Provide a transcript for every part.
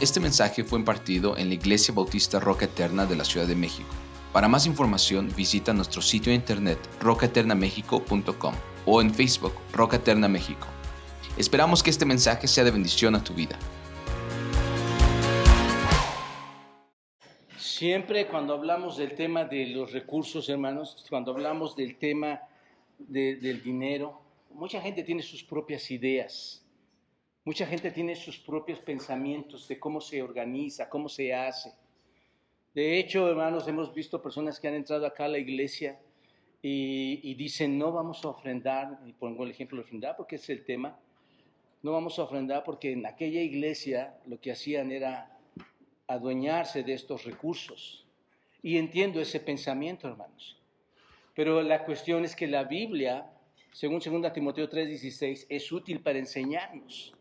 Este mensaje fue impartido en la Iglesia Bautista Roca Eterna de la Ciudad de México. Para más información visita nuestro sitio de internet rocaeternamexico.com o en Facebook Roca Eterna México. Esperamos que este mensaje sea de bendición a tu vida. Siempre cuando hablamos del tema de los recursos, hermanos, cuando hablamos del tema del dinero, mucha gente tiene sus propias ideas. Mucha gente tiene sus propios pensamientos de cómo se organiza, cómo se hace. De hecho, hermanos, hemos visto personas que han entrado acá a la iglesia y, dicen, no vamos a ofrendar, y pongo el ejemplo de ofrendar porque es el tema, no vamos a ofrendar porque en aquella iglesia lo que hacían era adueñarse de estos recursos. Y entiendo ese pensamiento, hermanos. Pero la cuestión es que la Biblia, según 2 Timoteo 3:16, es útil para enseñarnos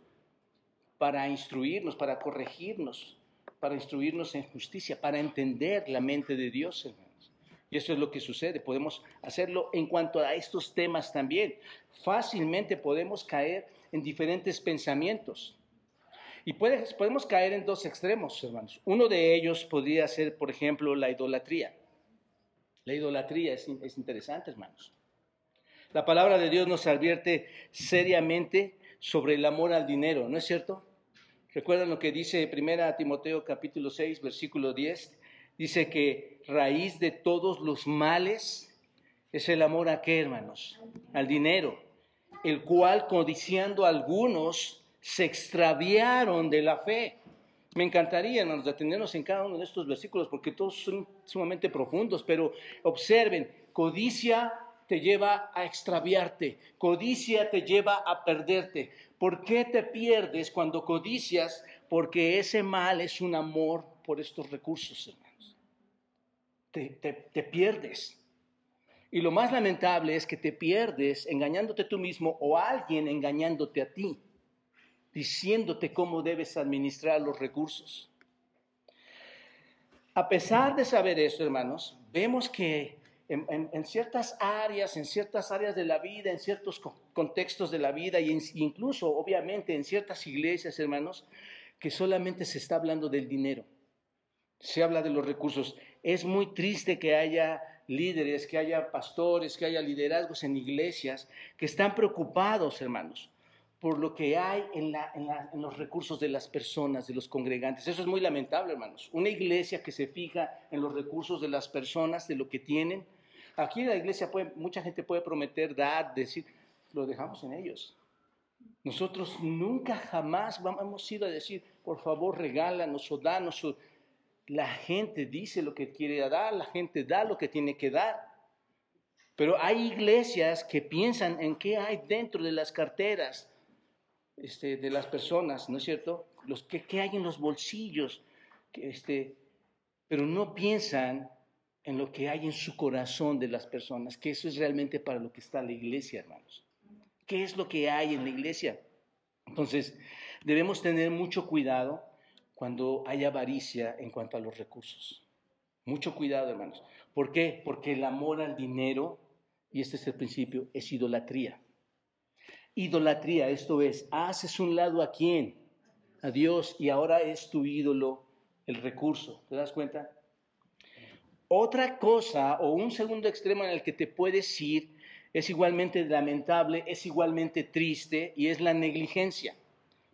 para instruirnos, para corregirnos, para instruirnos en justicia, para entender la mente de Dios, hermanos. Y eso es lo que sucede. Podemos hacerlo en cuanto a estos temas también. Fácilmente podemos caer en diferentes pensamientos. Y podemos caer en dos extremos, hermanos. Uno de ellos podría ser, por ejemplo, la idolatría. La idolatría es, es interesante, hermanos. La palabra de Dios nos advierte seriamente sobre el amor al dinero, ¿no es cierto? ¿Recuerdan lo que dice 1 Timoteo capítulo 6, versículo 10? Dice que raíz de todos los males es el amor a qué, hermanos? Al dinero, el cual codiciando algunos se extraviaron de la fe. Me encantaría, hermanos, detenernos en cada uno de estos versículos porque todos son sumamente profundos, pero observen, codicia te lleva a extraviarte, codicia te lleva a perderte. ¿Por qué te pierdes cuando codicias? Porque ese mal es un amor por estos recursos, hermanos. Te, pierdes. Y lo más lamentable es que te pierdes engañándote tú mismo o alguien engañándote a ti, diciéndote cómo debes administrar los recursos. A pesar de saber eso, hermanos, vemos que en, ciertas áreas, en ciertas áreas de la vida, en ciertos contextos de la vida, y incluso, obviamente, en ciertas iglesias, hermanos, que solamente se está hablando del dinero. Se habla de los recursos. Es muy triste que haya líderes, que haya pastores, que haya liderazgos en iglesias que están preocupados, hermanos, por lo que hay en, en, los recursos de las personas, de los congregantes. Eso es muy lamentable, hermanos. Una iglesia que se fija en los recursos de las personas, de lo que tienen, Aquí la iglesia puede, mucha gente puede prometer, dar, decir, lo dejamos en ellos. Nosotros nunca jamás hemos ido a decir, por favor, regálanos o danos. La gente dice lo que quiere dar, la gente da lo que tiene que dar. Pero hay iglesias que piensan en qué hay dentro de las carteras este, de las personas, ¿no es cierto? Los, qué hay en los bolsillos, este, pero no piensan en lo que hay en su corazón de las personas, que eso es realmente para lo que está la iglesia, hermanos. ¿Qué es lo que hay en la iglesia? Entonces, debemos tener mucho cuidado cuando hay avaricia en cuanto a los recursos. Mucho cuidado, hermanos. ¿Por qué? Porque el amor al dinero, y este es el principio, es idolatría. Idolatría, esto es, haces un lado a quién? A Dios, y ahora es tu ídolo el recurso. ¿Te das cuenta? Otra cosa o un segundo extremo en el que te puedes ir es igualmente lamentable, es igualmente triste y es la negligencia.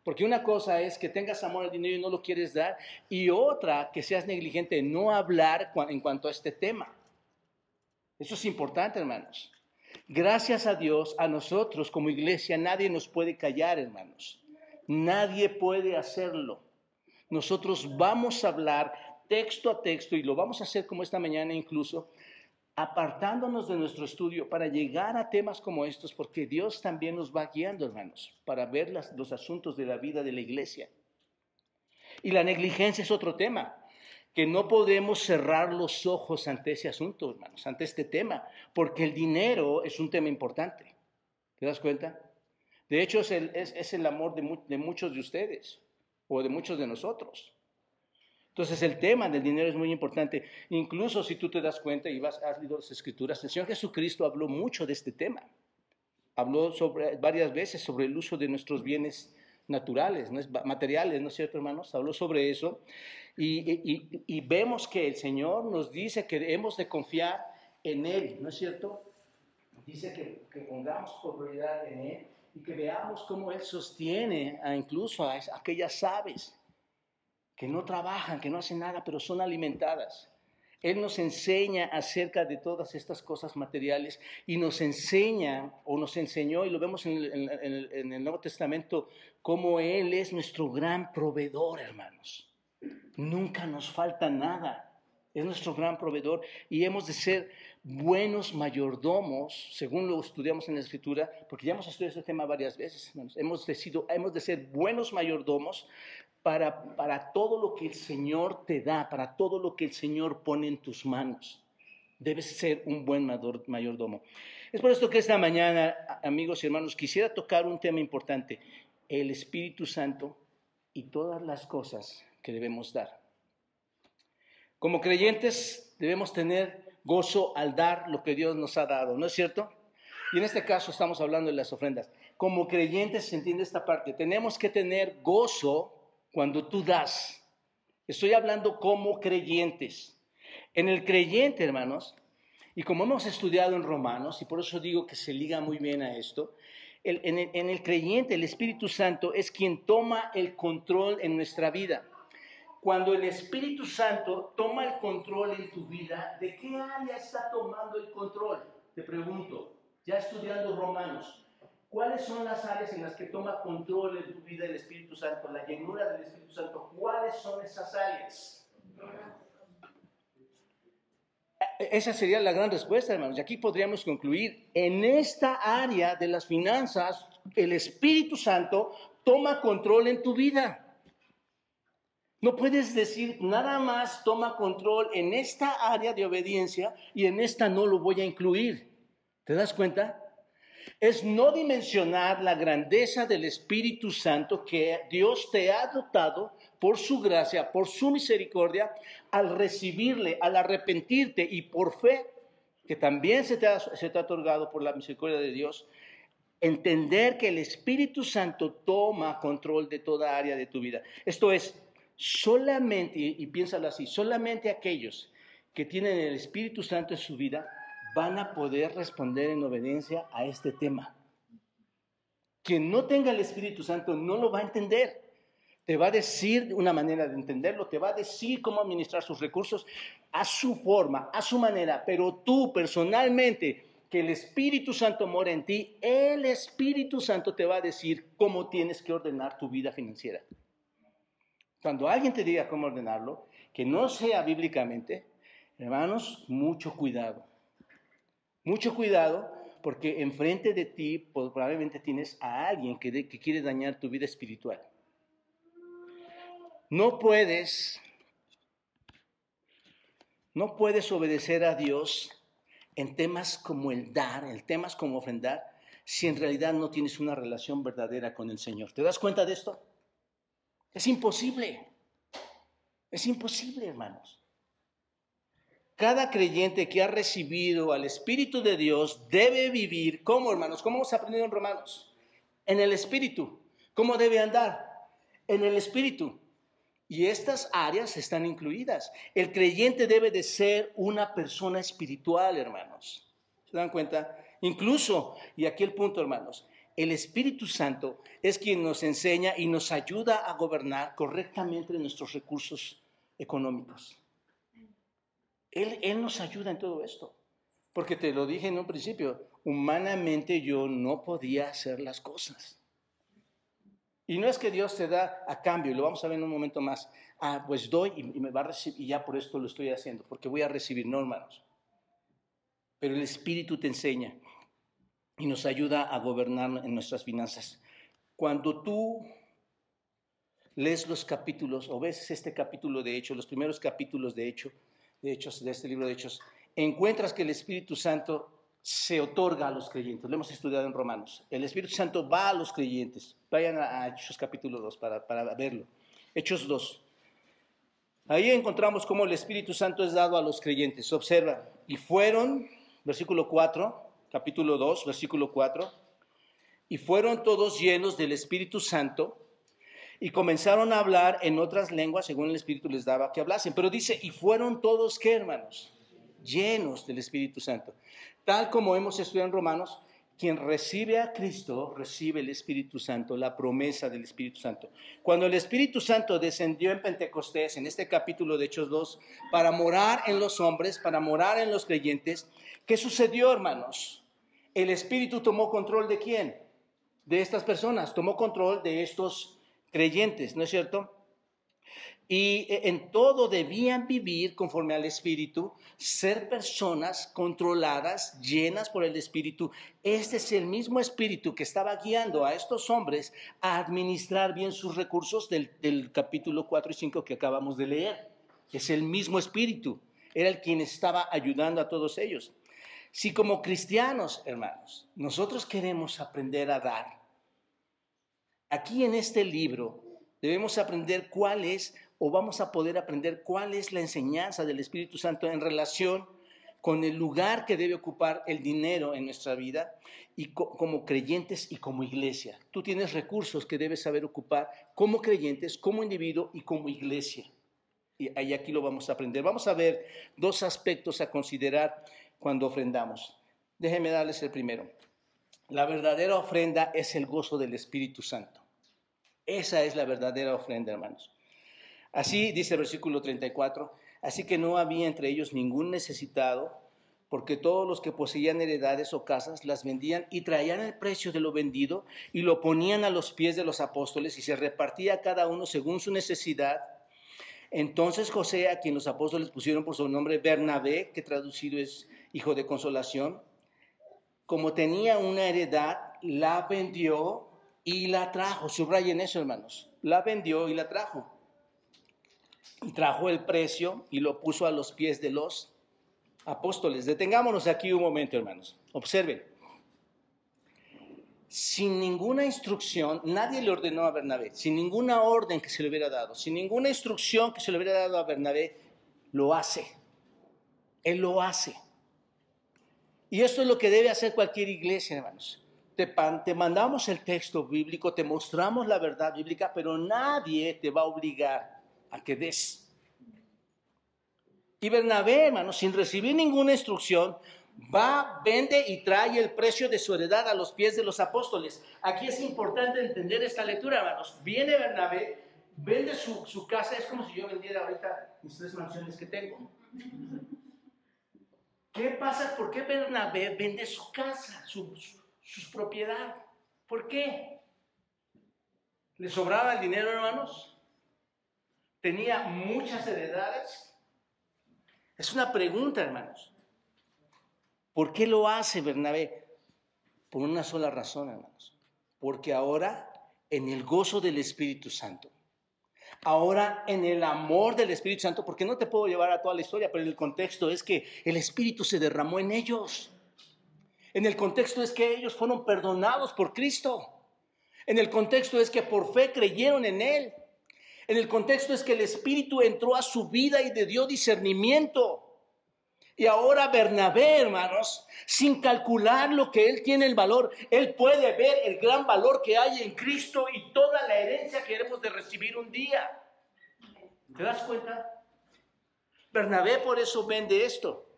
Porque una cosa es que tengas amor al dinero y no lo quieres dar, y otra que seas negligente en no hablar en cuanto a este tema. Eso es importante, hermanos. Gracias a Dios, a nosotros como iglesia, nadie nos puede callar, hermanos. Nadie puede hacerlo. Nosotros vamos a hablar texto a texto, y lo vamos a hacer como esta mañana incluso, apartándonos de nuestro estudio para llegar a temas como estos, porque Dios también nos va guiando, hermanos, para ver los asuntos de la vida de la iglesia. Y la negligencia es otro tema, que no podemos cerrar los ojos ante ese asunto, hermanos, ante este tema, porque el dinero es un tema importante. ¿Te das cuenta? De hecho, es el, amor de muchos de ustedes o de muchos de nosotros. Entonces el tema del dinero es muy importante. Incluso si tú te das cuenta y vas, leído las escrituras, el Señor Jesucristo habló mucho de este tema. Habló sobre, varias veces sobre el uso de nuestros bienes naturales, ¿no es? materiales, ¿no es cierto, hermanos? Habló sobre eso. Y, vemos que el Señor nos dice que hemos de confiar en Él, ¿no es cierto? Dice que, que pongamos por prioridad en Él y que veamos cómo Él sostiene a incluso a aquellas aves que no trabajan, que no hacen nada, pero son alimentadas. Él nos enseña acerca de todas estas cosas materiales y nos enseña o nos enseñó, y lo vemos en el, Nuevo Testamento, cómo Él es nuestro gran proveedor, hermanos. Nunca nos falta nada. Es nuestro gran proveedor y hemos de ser buenos mayordomos, según lo estudiamos en la Escritura, porque ya hemos estudiado este tema varias veces. Hemos, decidido, hemos de ser buenos mayordomos para, para todo lo que el Señor te da, para todo lo que el Señor pone en tus manos. Debes ser un buen mayordomo. Es por esto que esta mañana, amigos y hermanos, quisiera tocar un tema importante, el Espíritu Santo y todas las cosas que debemos dar. Como creyentes debemos tener gozo al dar lo que Dios nos ha dado, ¿no es cierto? Y en este caso estamos hablando de las ofrendas. Como creyentes se entiende esta parte. Tenemos que tener gozo cuando tú das. Estoy hablando como creyentes. En el creyente, hermanos, y como hemos estudiado en Romanos, y por eso digo que se liga muy bien a esto, en, el, en el creyente el Espíritu Santo es quien toma el control en nuestra vida. Cuando el Espíritu Santo toma el control en tu vida, ¿de qué área está tomando el control? Te pregunto, ya estudiando Romanos, ¿cuáles son las áreas en las que toma control en tu vida el Espíritu Santo, la llenura del Espíritu Santo? ¿Cuáles son esas áreas? Esa sería la gran respuesta, hermanos. Y aquí podríamos concluir, en esta área de las finanzas, el Espíritu Santo toma control en tu vida. No puedes decir nada más toma control en esta área de obediencia y en esta no lo voy a incluir. ¿Te das cuenta? Es no dimensionar la grandeza del Espíritu Santo que Dios te ha dotado por su gracia, por su misericordia, al recibirle, al arrepentirte y por fe, que también se te ha, otorgado por la misericordia de Dios, entender que el Espíritu Santo toma control de toda área de tu vida. Esto es, solamente, y, piénsalo así, solamente aquellos que tienen el Espíritu Santo en su vida van a poder responder en obediencia a este tema. Quien no tenga el Espíritu Santo no lo va a entender. Te va a decir una manera de entenderlo, te va a decir cómo administrar sus recursos a su forma, a su manera, pero tú personalmente, que el Espíritu Santo mora en ti, el Espíritu Santo te va a decir cómo tienes que ordenar tu vida financiera. Cuando alguien te diga cómo ordenarlo, que no sea bíblicamente, hermanos, mucho cuidado. Mucho cuidado porque enfrente de ti probablemente tienes a alguien que, que quiere dañar tu vida espiritual. No puedes, no puedes obedecer a Dios en temas como el dar, en temas como ofrendar, si en realidad no tienes una relación verdadera con el Señor. ¿Te das cuenta de esto? Es imposible. Es imposible, hermanos. Cada creyente que ha recibido al Espíritu de Dios debe vivir, ¿cómo, hermanos? ¿Cómo hemos aprendido en Romanos? En el Espíritu. ¿Cómo debe andar? En el Espíritu. Y estas áreas están incluidas. El creyente debe de ser una persona espiritual, hermanos. ¿Se dan cuenta? Incluso, y aquí el punto, hermanos, el Espíritu Santo es quien nos enseña y nos ayuda a gobernar correctamente nuestros recursos económicos. Él, nos ayuda en todo esto. Porque te lo dije en un principio, humanamente yo no podía hacer las cosas. Y no es que Dios te da a cambio, y lo vamos a ver en un momento más, ah, pues doy y, me va a recibir, y ya por esto lo estoy haciendo, porque voy a recibir, no hermanos. Pero el Espíritu te enseña y nos ayuda a gobernar en nuestras finanzas. Cuando tú lees los capítulos o ves este capítulo de Hechos, los primeros capítulos de, Hecho, de Hechos, de este libro de Hechos, encuentras que el Espíritu Santo se otorga a los creyentes. Lo hemos estudiado en Romanos. El Espíritu Santo va a los creyentes. Vayan a, Hechos capítulo 2 para, para verlo. Hechos 2. Ahí encontramos cómo el Espíritu Santo es dado a los creyentes. Observa. Y fueron, versículo 4, capítulo 2, versículo 4, y fueron todos llenos del Espíritu Santo y comenzaron a hablar en otras lenguas según el Espíritu les daba que hablasen. Pero dice, y fueron todos, ¿qué hermanos? Llenos del Espíritu Santo. Tal como hemos estudiado en Romanos, quien recibe a Cristo recibe el Espíritu Santo, la promesa del Espíritu Santo. Cuando el Espíritu Santo descendió en Pentecostés, en este capítulo de Hechos 2, para morar en los hombres, para morar en los creyentes, ¿qué sucedió, hermanos? El Espíritu tomó control de quién? De estas personas, tomó control de estos creyentes, ¿no es cierto? Y e, en todo debían vivir conforme al Espíritu, ser personas controladas, llenas por el Espíritu. Este es el mismo Espíritu que estaba guiando a estos hombres a administrar bien sus recursos del, del capítulo 4 y 5 que acabamos de leer. Es el mismo Espíritu. Era el quien estaba ayudando a todos ellos. Si como cristianos, hermanos, nosotros queremos aprender a dar, aquí en este libro debemos aprender cuál es o vamos a poder aprender cuál es la enseñanza del Espíritu Santo en relación con el lugar que debe ocupar el dinero en nuestra vida y como creyentes y como iglesia. Tú tienes recursos que debes saber ocupar como creyentes, como individuo y como iglesia. Y aquí lo vamos a aprender. Vamos a ver dos aspectos a considerar cuando ofrendamos. Déjenme darles el primero. La verdadera ofrenda es el gozo del Espíritu Santo. Esa es la verdadera ofrenda, hermanos. Así dice el versículo 34, así que no había entre ellos ningún necesitado, porque todos los que poseían heredades o casas las vendían y traían el precio de lo vendido y lo ponían a los pies de los apóstoles y se repartía cada uno según su necesidad. Entonces José, a quien los apóstoles pusieron por su nombre Bernabé, que traducido es hijo de consolación, como tenía una heredad, la vendió y la trajo. Subrayen eso, hermanos. La vendió y la trajo y trajo el precio y lo puso a los pies de los apóstoles. Detengámonos aquí un momento, hermanos. Observen. Sin ninguna instrucción, nadie le ordenó a Bernabé, sin ninguna orden que se le hubiera dado, sin ninguna instrucción que se le hubiera dado a Bernabé, lo hace. Él lo hace. Y esto es lo que debe hacer cualquier iglesia, hermanos. Te, mandamos el texto bíblico, te mostramos la verdad bíblica, pero nadie te va a obligar a que des. Y Bernabé, hermano, sin recibir ninguna instrucción, va, vende y trae el precio de su heredad a los pies de los apóstoles. Aquí es importante entender esta lectura, hermanos. Viene Bernabé, vende su, casa, es como si yo vendiera ahorita mis tres mansiones que tengo. ¿Qué pasa? ¿Por qué Bernabé vende su casa, su, sus propiedades? ¿Por qué? ¿Le sobraba el dinero, hermanos? tenía muchas heredades? Es una pregunta, hermanos. ¿Por qué lo hace Bernabé? Por una sola razón, hermanos. Porque ahora, en el gozo del Espíritu Santo, ahora en el amor del Espíritu Santo, porque no te puedo llevar a toda la historia, pero el contexto es que el Espíritu se derramó en ellos. En el contexto es que ellos fueron perdonados por Cristo. En el contexto es que por fe creyeron en Él. En el contexto es que el Espíritu entró a su vida y le dio discernimiento. Y ahora Bernabé, hermanos, sin calcular lo que él tiene el valor, él puede ver el gran valor que hay en Cristo y toda la herencia que hemos de recibir un día. ¿Te das cuenta? Bernabé por eso vende esto.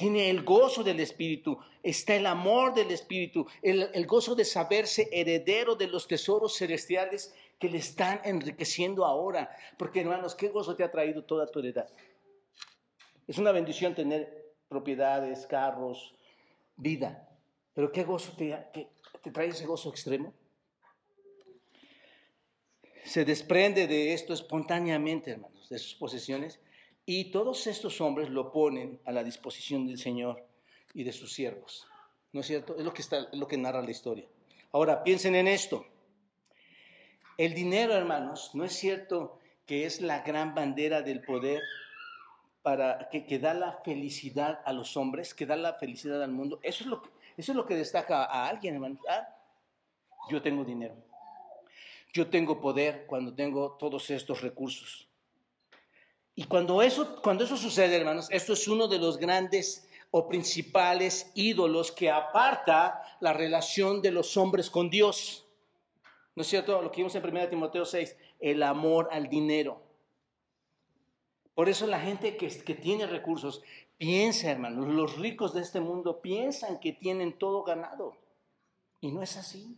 Tiene el gozo del Espíritu, está el amor del Espíritu, el, el gozo de saberse heredero de los tesoros celestiales que le están enriqueciendo ahora. Porque hermanos, ¿qué gozo te ha traído toda tu heredad? Es una bendición tener propiedades, carros, vida. Pero ¿qué gozo te, te trae ese gozo extremo? Se desprende de esto espontáneamente, hermanos, de sus posesiones. Y todos estos hombres lo ponen a la disposición del Señor y de sus siervos. ¿No es cierto? Es lo que, está, es lo que narra la historia. Ahora, piensen en esto. El dinero, hermanos, no es cierto que es la gran bandera del poder para que, da la felicidad a los hombres, que da la felicidad al mundo. Eso es lo que, eso es lo que destaca a alguien, hermanos. Ah, yo tengo dinero. Yo tengo poder cuando tengo todos estos recursos. Y cuando eso, cuando eso sucede, hermanos, esto es uno de los grandes o principales ídolos que aparta la relación de los hombres con Dios. ¿No es cierto? Lo que vimos en 1 Timoteo 6, el amor al dinero. Por eso la gente que, que tiene recursos piensa, hermanos, los ricos de este mundo piensan que tienen todo ganado. Y no es así.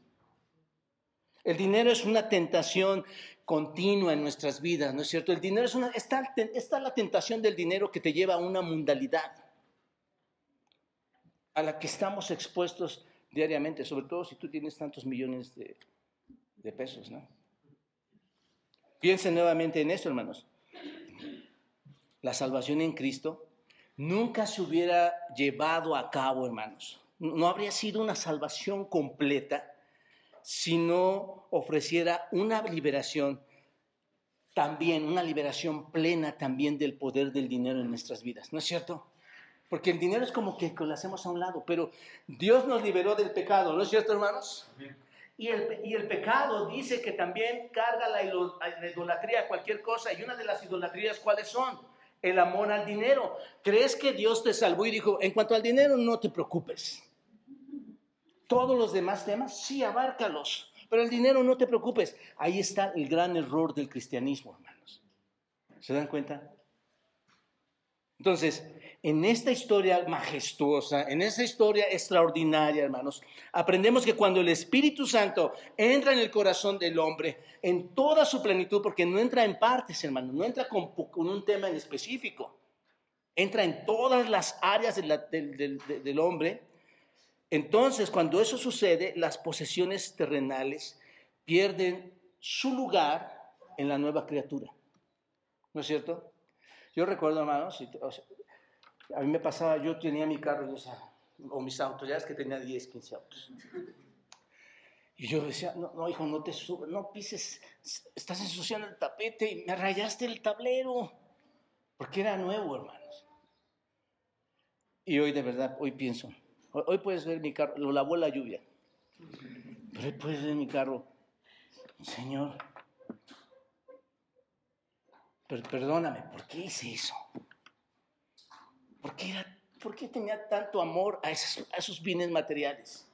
El dinero es una tentación continua en nuestras vidas, ¿no es cierto? El dinero es una, está, está la tentación del dinero que te lleva a una mundalidad a la que estamos expuestos diariamente, sobre todo si tú tienes tantos millones de, de pesos, ¿no? Piensen nuevamente en esto, hermanos. La salvación en Cristo nunca se hubiera llevado a cabo, hermanos. No habría sido una salvación completa si no ofreciera una liberación también, una liberación plena también del poder del dinero en nuestras vidas. ¿No es cierto? Porque el dinero es como que lo hacemos a un lado, pero Dios nos liberó del pecado, ¿no es cierto, hermanos? Y el, y el pecado dice que también carga la, la idolatría, cualquier cosa. Y una de las idolatrías, ¿cuáles son? El amor al dinero. ¿Crees que Dios te salvó y dijo, en cuanto al dinero, no te preocupes? Todos los demás temas, sí, abárcalos. Pero el dinero, no te preocupes. Ahí está el gran error del cristianismo, hermanos. ¿Se dan cuenta? Entonces, en esta historia majestuosa, en esta historia extraordinaria, hermanos, aprendemos que cuando el Espíritu Santo entra en el corazón del hombre, en toda su plenitud, porque no entra en partes, hermanos, no entra con, un tema en específico, entra en todas las áreas del hombre, entonces, cuando eso sucede, las posesiones terrenales pierden su lugar en la nueva criatura. ¿No es cierto? Yo recuerdo, hermanos, a mí me pasaba, yo tenía mi carro o, mis autos, ya es que tenía 10, 15 autos. Y yo decía, no, no hijo, no te subas, no pises, estás ensuciando el tapete y me rayaste el tablero, porque era nuevo, hermanos. Y hoy de verdad, hoy pienso, Hoy puedes ver mi carro, lo lavó la lluvia. Pero hoy puedes ver mi carro. Señor, perdóname, ¿por qué hice eso? ¿Por qué, era, ¿por qué tenía tanto amor a esos bienes materiales?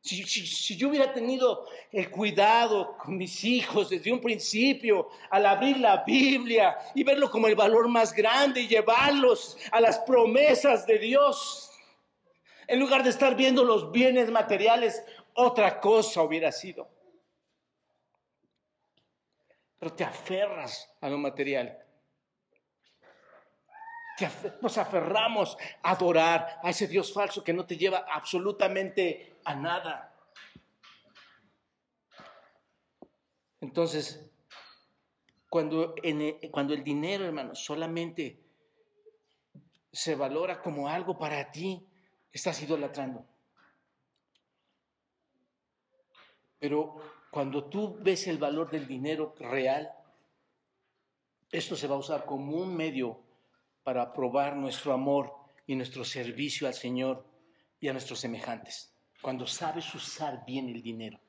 Si, yo hubiera tenido el cuidado con mis hijos desde un principio, al abrir la Biblia y verlo como el valor más grande y llevarlos a las promesas de Dios, en lugar de estar viendo los bienes materiales, otra cosa hubiera sido. Pero te aferras a lo material. nos aferramos a adorar a ese Dios falso que no te lleva absolutamente a nada. Entonces, cuando, cuando el dinero, hermano, solamente se valora como algo para ti, estás idolatrando. Pero cuando tú ves el valor del dinero real, esto se va a usar como un medio para probar nuestro amor y nuestro servicio al Señor y a nuestros semejantes. Cuando sabes usar bien el dinero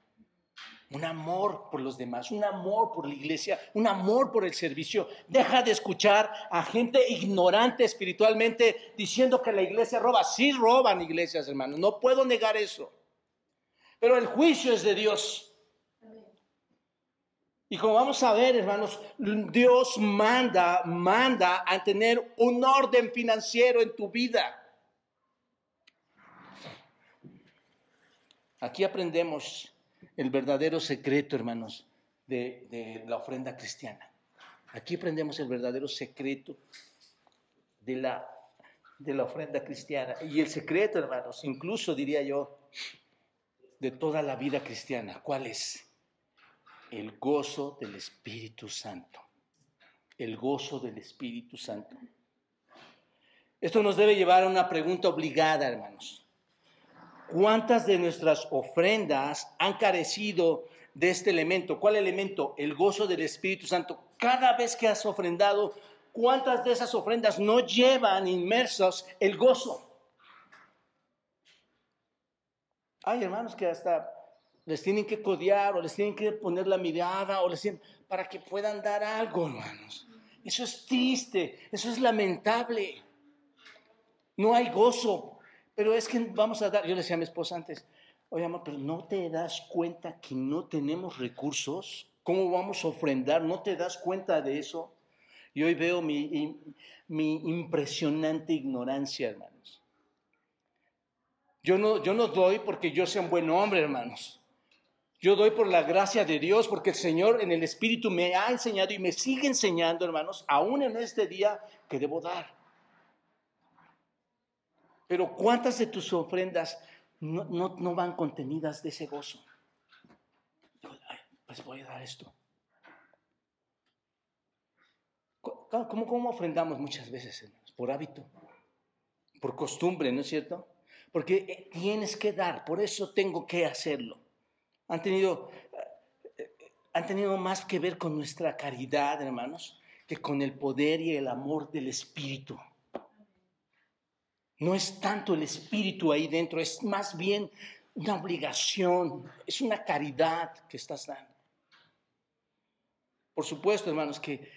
un amor por los demás, un amor por la iglesia, un amor por el servicio. Deja de escuchar a gente ignorante espiritualmente diciendo que la iglesia roba. Sí roban iglesias, hermanos, no puedo negar eso. Pero el juicio es de Dios. Y como vamos a ver, hermanos, Dios manda, manda a tener un orden financiero en tu vida. Aquí aprendemos el verdadero secreto, hermanos, de, la ofrenda cristiana. Aquí aprendemos el verdadero secreto de la, ofrenda cristiana. Y el secreto, hermanos, incluso diría yo, de toda la vida cristiana. ¿Cuál es? El gozo del Espíritu Santo. El gozo del Espíritu Santo. Esto nos debe llevar a una pregunta obligada, hermanos. ¿Cuántas de nuestras ofrendas han carecido de este elemento? ¿Cuál elemento? El gozo del Espíritu Santo. Cada vez que has ofrendado, ¿cuántas de esas ofrendas no llevan inmersos el gozo? Hay hermanos que hasta les tienen que codear o les tienen que poner la mirada o les tienen, para que puedan dar algo, hermanos. Eso es triste, eso es lamentable. No hay gozo. Pero es que vamos a dar, yo le decía a mi esposa antes, Oye, amor, pero ¿no te das cuenta que no tenemos recursos? ¿Cómo vamos a ofrendar? ¿No te das cuenta de eso? Y hoy veo mi, mi impresionante ignorancia, hermanos. Yo no, yo no doy porque yo sea un buen hombre, hermanos. Yo doy por la gracia de Dios, porque el Señor en el Espíritu me ha enseñado y me sigue enseñando, hermanos, aún en este día que debo dar. Pero ¿cuántas de tus ofrendas no, no, van contenidas de ese gozo? Pues voy a dar esto. ¿Cómo, cómo ofrendamos muchas veces, hermanos? Por hábito, por costumbre, ¿no es cierto? Porque eh, tienes que dar, por eso tengo que hacerlo. Han tenido, eh, han tenido más que ver con nuestra caridad, hermanos, que con el poder y el amor del Espíritu. No es tanto el Espíritu ahí dentro, es más bien una obligación, es una caridad que estás dando. Por supuesto, hermanos, que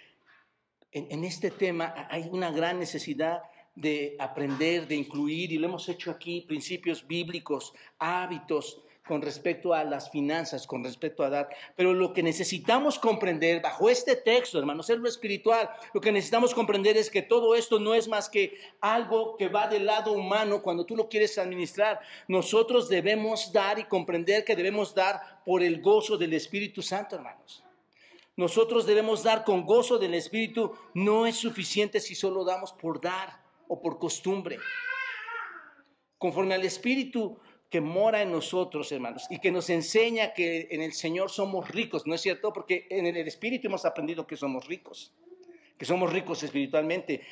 en, este tema hay una gran necesidad de aprender, de incluir, y lo hemos hecho aquí, principios bíblicos, hábitos con respecto a las finanzas, con respecto a dar. Pero lo que necesitamos comprender bajo este texto, hermanos, es lo espiritual. Lo que necesitamos comprender es que todo esto no es más que algo que va del lado humano cuando tú lo quieres administrar. Nosotros debemos dar y comprender que debemos dar por el gozo del Espíritu Santo, hermanos. Nosotros debemos dar con gozo del Espíritu. No es suficiente si solo damos por dar o por costumbre. Conforme al Espíritu que mora en nosotros, hermanos, y que nos enseña que en el Señor somos ricos, ¿no es cierto? Porque en el Espíritu hemos aprendido que somos ricos, que somos ricos espiritualmente.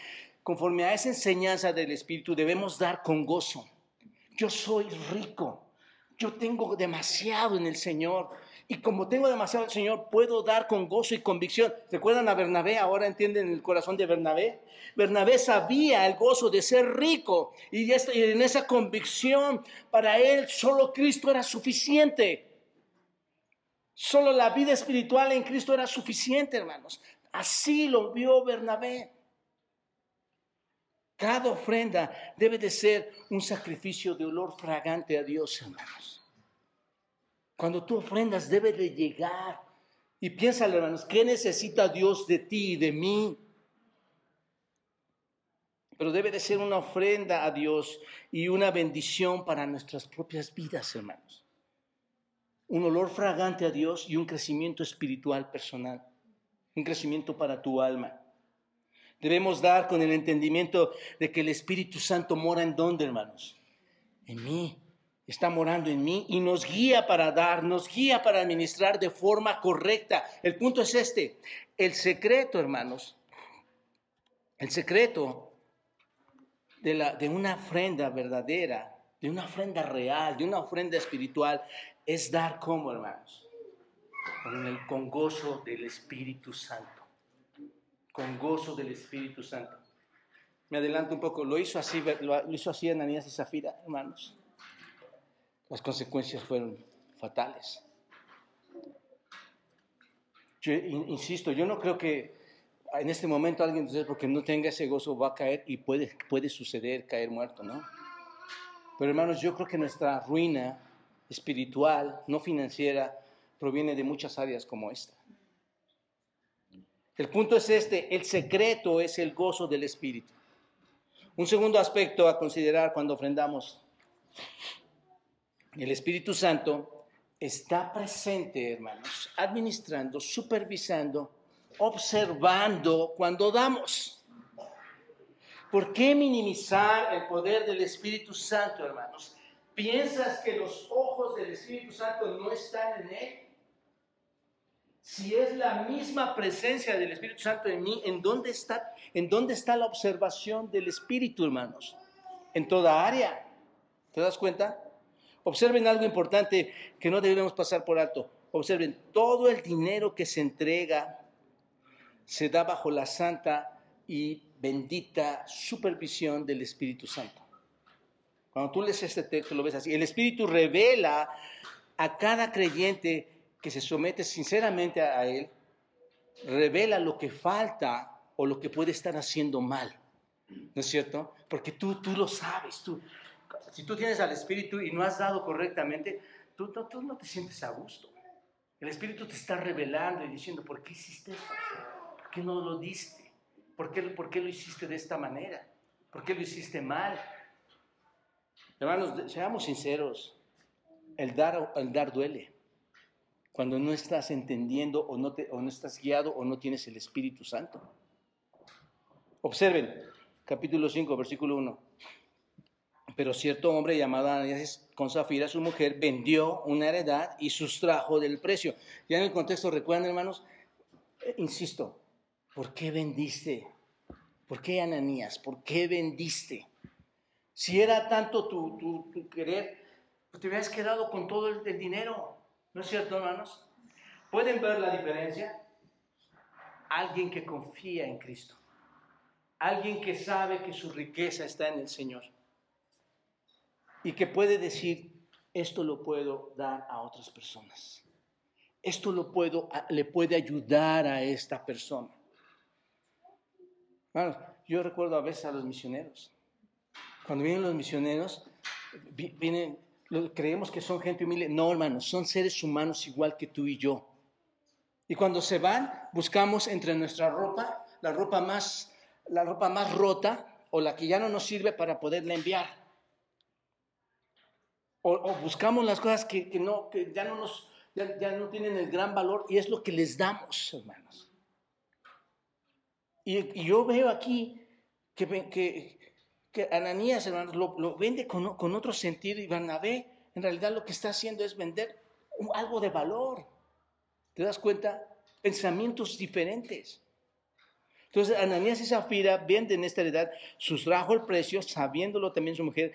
Conforme a esa enseñanza del Espíritu debemos dar con gozo. Yo soy rico, yo tengo demasiado en el Señor. Y como tengo demasiado el Señor, puedo dar con gozo y convicción. ¿Recuerdan a Bernabé? Ahora entienden el corazón de Bernabé. Bernabé sabía el gozo de ser rico y en esa convicción para él solo Cristo era suficiente. Solo la vida espiritual en Cristo era suficiente, hermanos. Así lo vio Bernabé. Cada ofrenda debe de ser un sacrificio de olor fragante a Dios, hermanos. Cuando tú ofrendas debe de llegar. Y piensa, hermanos, ¿qué necesita Dios de ti y de mí? Pero debe de ser una ofrenda a Dios y una bendición para nuestras propias vidas, hermanos. Un olor fragante a Dios y un crecimiento espiritual personal. Un crecimiento para tu alma. Debemos dar con el entendimiento de que el Espíritu Santo mora en dónde, hermanos? En mí está morando en mí y nos guía para dar, nos guía para administrar de forma correcta. El punto es este, el secreto, hermanos, el secreto de, una ofrenda verdadera, de una ofrenda real, de una ofrenda espiritual, es dar como, hermanos, con, con gozo del Espíritu Santo, con gozo del Espíritu Santo. Me adelanto un poco, lo hizo así, lo hizo así Ananías y Zafira, hermanos las consecuencias fueron fatales. Yo insisto, yo no creo que en este momento alguien, porque no tenga ese gozo, va a caer y puede, puede suceder caer muerto, ¿no? Pero hermanos, yo creo que nuestra ruina espiritual, no financiera, proviene de muchas áreas como esta. El punto es este, el secreto es el gozo del Espíritu. Un segundo aspecto a considerar cuando ofrendamos el Espíritu Santo está presente, hermanos, administrando, supervisando, observando cuando damos. ¿Por qué minimizar el poder del Espíritu Santo, hermanos? ¿Piensas que los ojos del Espíritu Santo no están en él? Si es la misma presencia del Espíritu Santo en mí, ¿en dónde está, en dónde está la observación del Espíritu, hermanos? En toda área. ¿Te das cuenta? Observen algo importante que no debemos pasar por alto. Observen, todo el dinero que se entrega se da bajo la santa y bendita supervisión del Espíritu Santo. Cuando tú lees este texto lo ves así. El Espíritu revela a cada creyente que se somete sinceramente a Él, revela lo que falta o lo que puede estar haciendo mal. ¿No es cierto? Porque tú, tú lo sabes, tú, si tú tienes al Espíritu y no has dado correctamente, tú, no te sientes a gusto. El Espíritu te está revelando y diciendo, ¿por qué hiciste esto? ¿Por qué no lo diste? ¿Por qué, ¿Por qué lo hiciste de esta manera? ¿Por qué lo hiciste mal? Hermanos, seamos sinceros, el dar, el dar duele. Cuando no estás entendiendo o no, o no estás guiado o no tienes el Espíritu Santo. Observen, capítulo 5, versículo 1. Pero cierto hombre llamado Ananías con Zafira, su mujer, vendió una heredad y sustrajo del precio. Ya en el contexto, recuerdan hermanos, eh, insisto, ¿por qué vendiste? ¿Por qué Ananías? ¿Por qué vendiste? Si era tanto tu, tu, querer, pues te hubieras quedado con todo el, el dinero. ¿No es cierto, hermanos? ¿Pueden ver la diferencia? Alguien que confía en Cristo. Alguien que sabe que su riqueza está en el Señor y que puede decir, esto lo puedo dar a otras personas. Esto lo puedo, le puede ayudar a esta persona. Bueno, yo recuerdo a veces a los misioneros. Cuando vienen los misioneros, vienen, creemos que son gente humilde. No, hermanos, son seres humanos igual que tú y yo. Y cuando se van, buscamos entre nuestra ropa, la ropa más, la ropa más rota o la que ya no nos sirve para poderla enviar. O, buscamos las cosas que, no, que ya, no nos, ya, no tienen el gran valor y es lo que les damos, hermanos. Y, yo veo aquí que, que, que Ananías, hermanos, lo, vende con, con, otro sentido y Bernabé en realidad lo que está haciendo es vender algo de valor. ¿Te das cuenta? Pensamientos diferentes. Entonces, Ananías y Zafira venden esta heredad, sustrajo el precio, sabiéndolo también su mujer,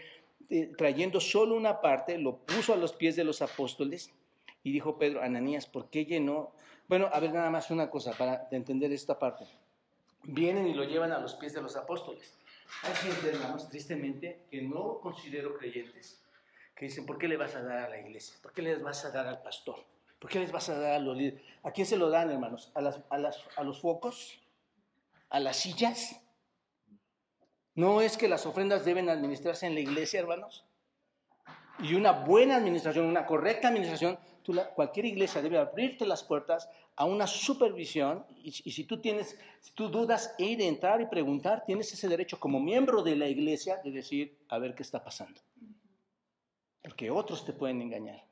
trayendo solo una parte, lo puso a los pies de los apóstoles y dijo Pedro, Ananías, ¿por qué llenó? Bueno, a ver nada más una cosa para entender esta parte. Vienen y lo llevan a los pies de los apóstoles. Hay gente, hermanos, tristemente, que no considero creyentes, que dicen, ¿por qué le vas a dar a la iglesia? ¿Por qué les vas a dar al pastor? ¿Por qué les vas a dar a los líderes? ¿A quién se lo dan, hermanos? ¿A, las, a, las, a los focos? ¿A las sillas? ¿No es que las ofrendas deben administrarse en la iglesia, hermanos? Y una buena administración, una correcta administración, cualquier iglesia debe abrirte las puertas a una supervisión y, si tú tienes, si tú dudas ir, entrar y preguntar, tienes ese derecho como miembro de la iglesia de decir, a ver qué está pasando. Porque otros te pueden engañar.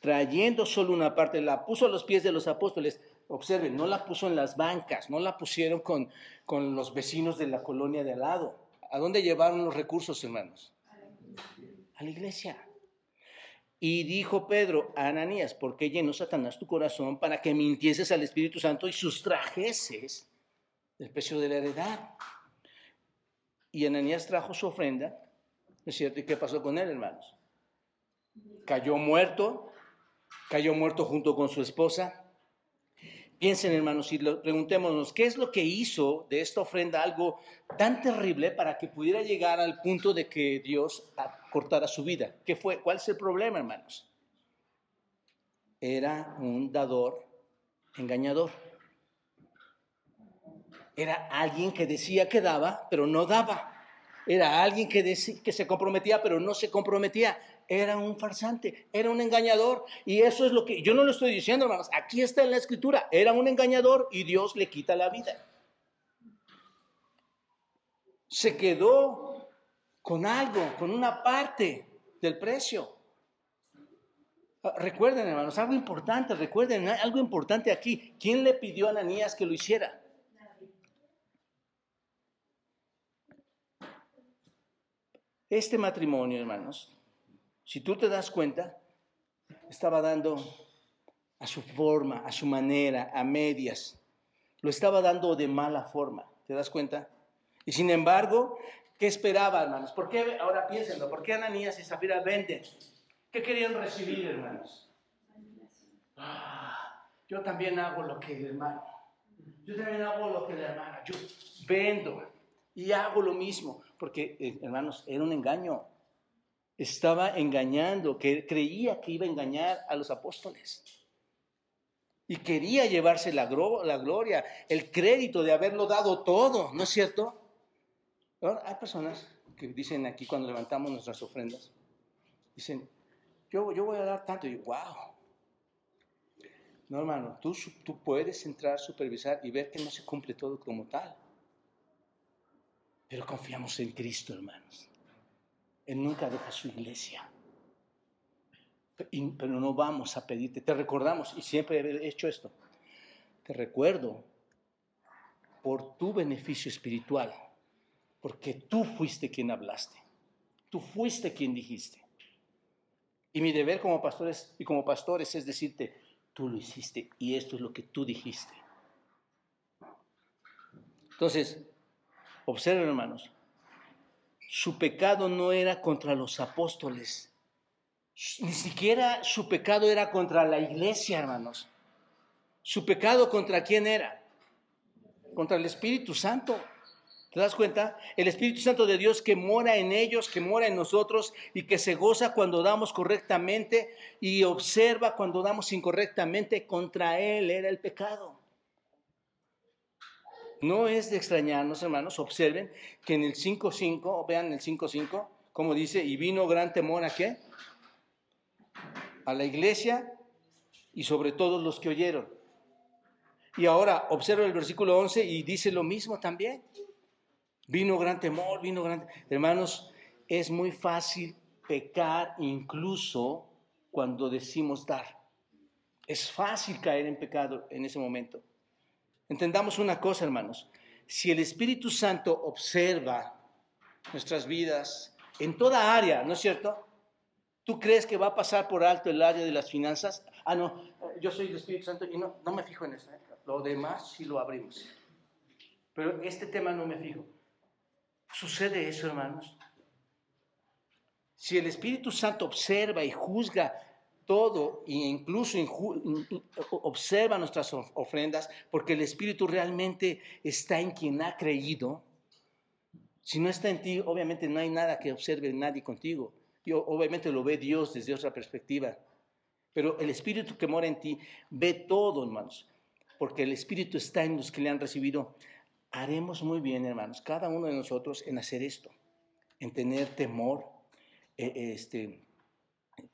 Trayendo solo una parte, la puso a los pies de los apóstoles, Observen, no la puso en las bancas, no la pusieron con, con los vecinos de la colonia de al lado. ¿A dónde llevaron los recursos, hermanos? A la iglesia. Y dijo Pedro a Ananías, ¿por qué llenó Satanás tu corazón para que mintieses al Espíritu Santo y sustrajeses el precio de la heredad? Y Ananías trajo su ofrenda, ¿es cierto? ¿Y qué pasó con él, hermanos? Cayó muerto, cayó muerto junto con su esposa, Piensen, hermanos, y preguntémonos, ¿qué es lo que hizo de esta ofrenda algo tan terrible para que pudiera llegar al punto de que Dios cortara su vida? ¿Qué fue? ¿Cuál es el problema, hermanos? Era un dador engañador. Era alguien que decía que daba, pero no daba. Era alguien que, que se comprometía, pero no se comprometía era un farsante, era un engañador. Y eso es lo que yo no lo estoy diciendo, hermanos. Aquí está en la escritura. Era un engañador y Dios le quita la vida. Se quedó con algo, con una parte del precio. Ah, recuerden, hermanos, algo importante, recuerden, algo importante aquí. ¿Quién le pidió a Ananías que lo hiciera? Este matrimonio, hermanos, si tú te das cuenta, estaba dando a su forma, a su manera, a medias. Lo estaba dando de mala forma. ¿Te das cuenta? Y sin embargo, ¿qué esperaba, hermanos? ¿Por qué, ahora piénsenlo, ¿por qué Ananías y Zafira venden? ¿Qué querían recibir, hermanos? Ah, yo también hago lo que el hermano. Yo también hago lo que la hermana. Yo vendo y hago lo mismo. Porque, eh, hermanos, era un engaño estaba engañando, que creía que iba a engañar a los apóstoles. Y quería llevarse la, gloria, el crédito de haberlo dado todo, ¿no es cierto? Ahora, hay personas que dicen aquí cuando levantamos nuestras ofrendas, dicen, yo, yo voy a dar tanto, y yo, wow. No, hermano, tú, tú puedes entrar, supervisar y ver que no se cumple todo como tal. Pero confiamos en Cristo, hermanos. Él nunca deja su iglesia. Pero no vamos a pedirte, te recordamos, y siempre he hecho esto, te recuerdo por tu beneficio espiritual, porque tú fuiste quien hablaste, tú fuiste quien dijiste. Y mi deber como pastores y como pastores es decirte, tú lo hiciste y esto es lo que tú dijiste. Entonces, observen hermanos, su pecado no era contra los apóstoles, ni siquiera su pecado era contra la iglesia, hermanos. Su pecado contra quién era? Contra el Espíritu Santo. ¿Te das cuenta? El Espíritu Santo de Dios que mora en ellos, que mora en nosotros y que se goza cuando damos correctamente y observa cuando damos incorrectamente. Contra Él era el pecado. No es de extrañarnos, hermanos. Observen que en el 5.5, vean el 5.5, como dice, y vino gran temor a qué? A la iglesia y sobre todo los que oyeron. Y ahora observa el versículo 11 y dice lo mismo también. Vino gran temor, vino gran... Hermanos, es muy fácil pecar incluso cuando decimos dar. Es fácil caer en pecado en ese momento. Entendamos una cosa, hermanos. Si el Espíritu Santo observa nuestras vidas en toda área, ¿no es cierto? ¿Tú crees que va a pasar por alto el área de las finanzas? Ah, no, yo soy el Espíritu Santo y no, no me fijo en eso. ¿eh? Lo demás sí lo abrimos. Pero este tema no me fijo. ¿Sucede eso, hermanos? Si el Espíritu Santo observa y juzga todo e incluso observa nuestras ofrendas, porque el Espíritu realmente está en quien ha creído, si no está en ti, obviamente no hay nada que observe nadie contigo. Y obviamente lo ve Dios desde otra perspectiva. Pero el Espíritu que mora en ti ve todo, hermanos, porque el Espíritu está en los que le han recibido haremos muy bien, hermanos, cada uno de nosotros en hacer esto, en tener temor, eh,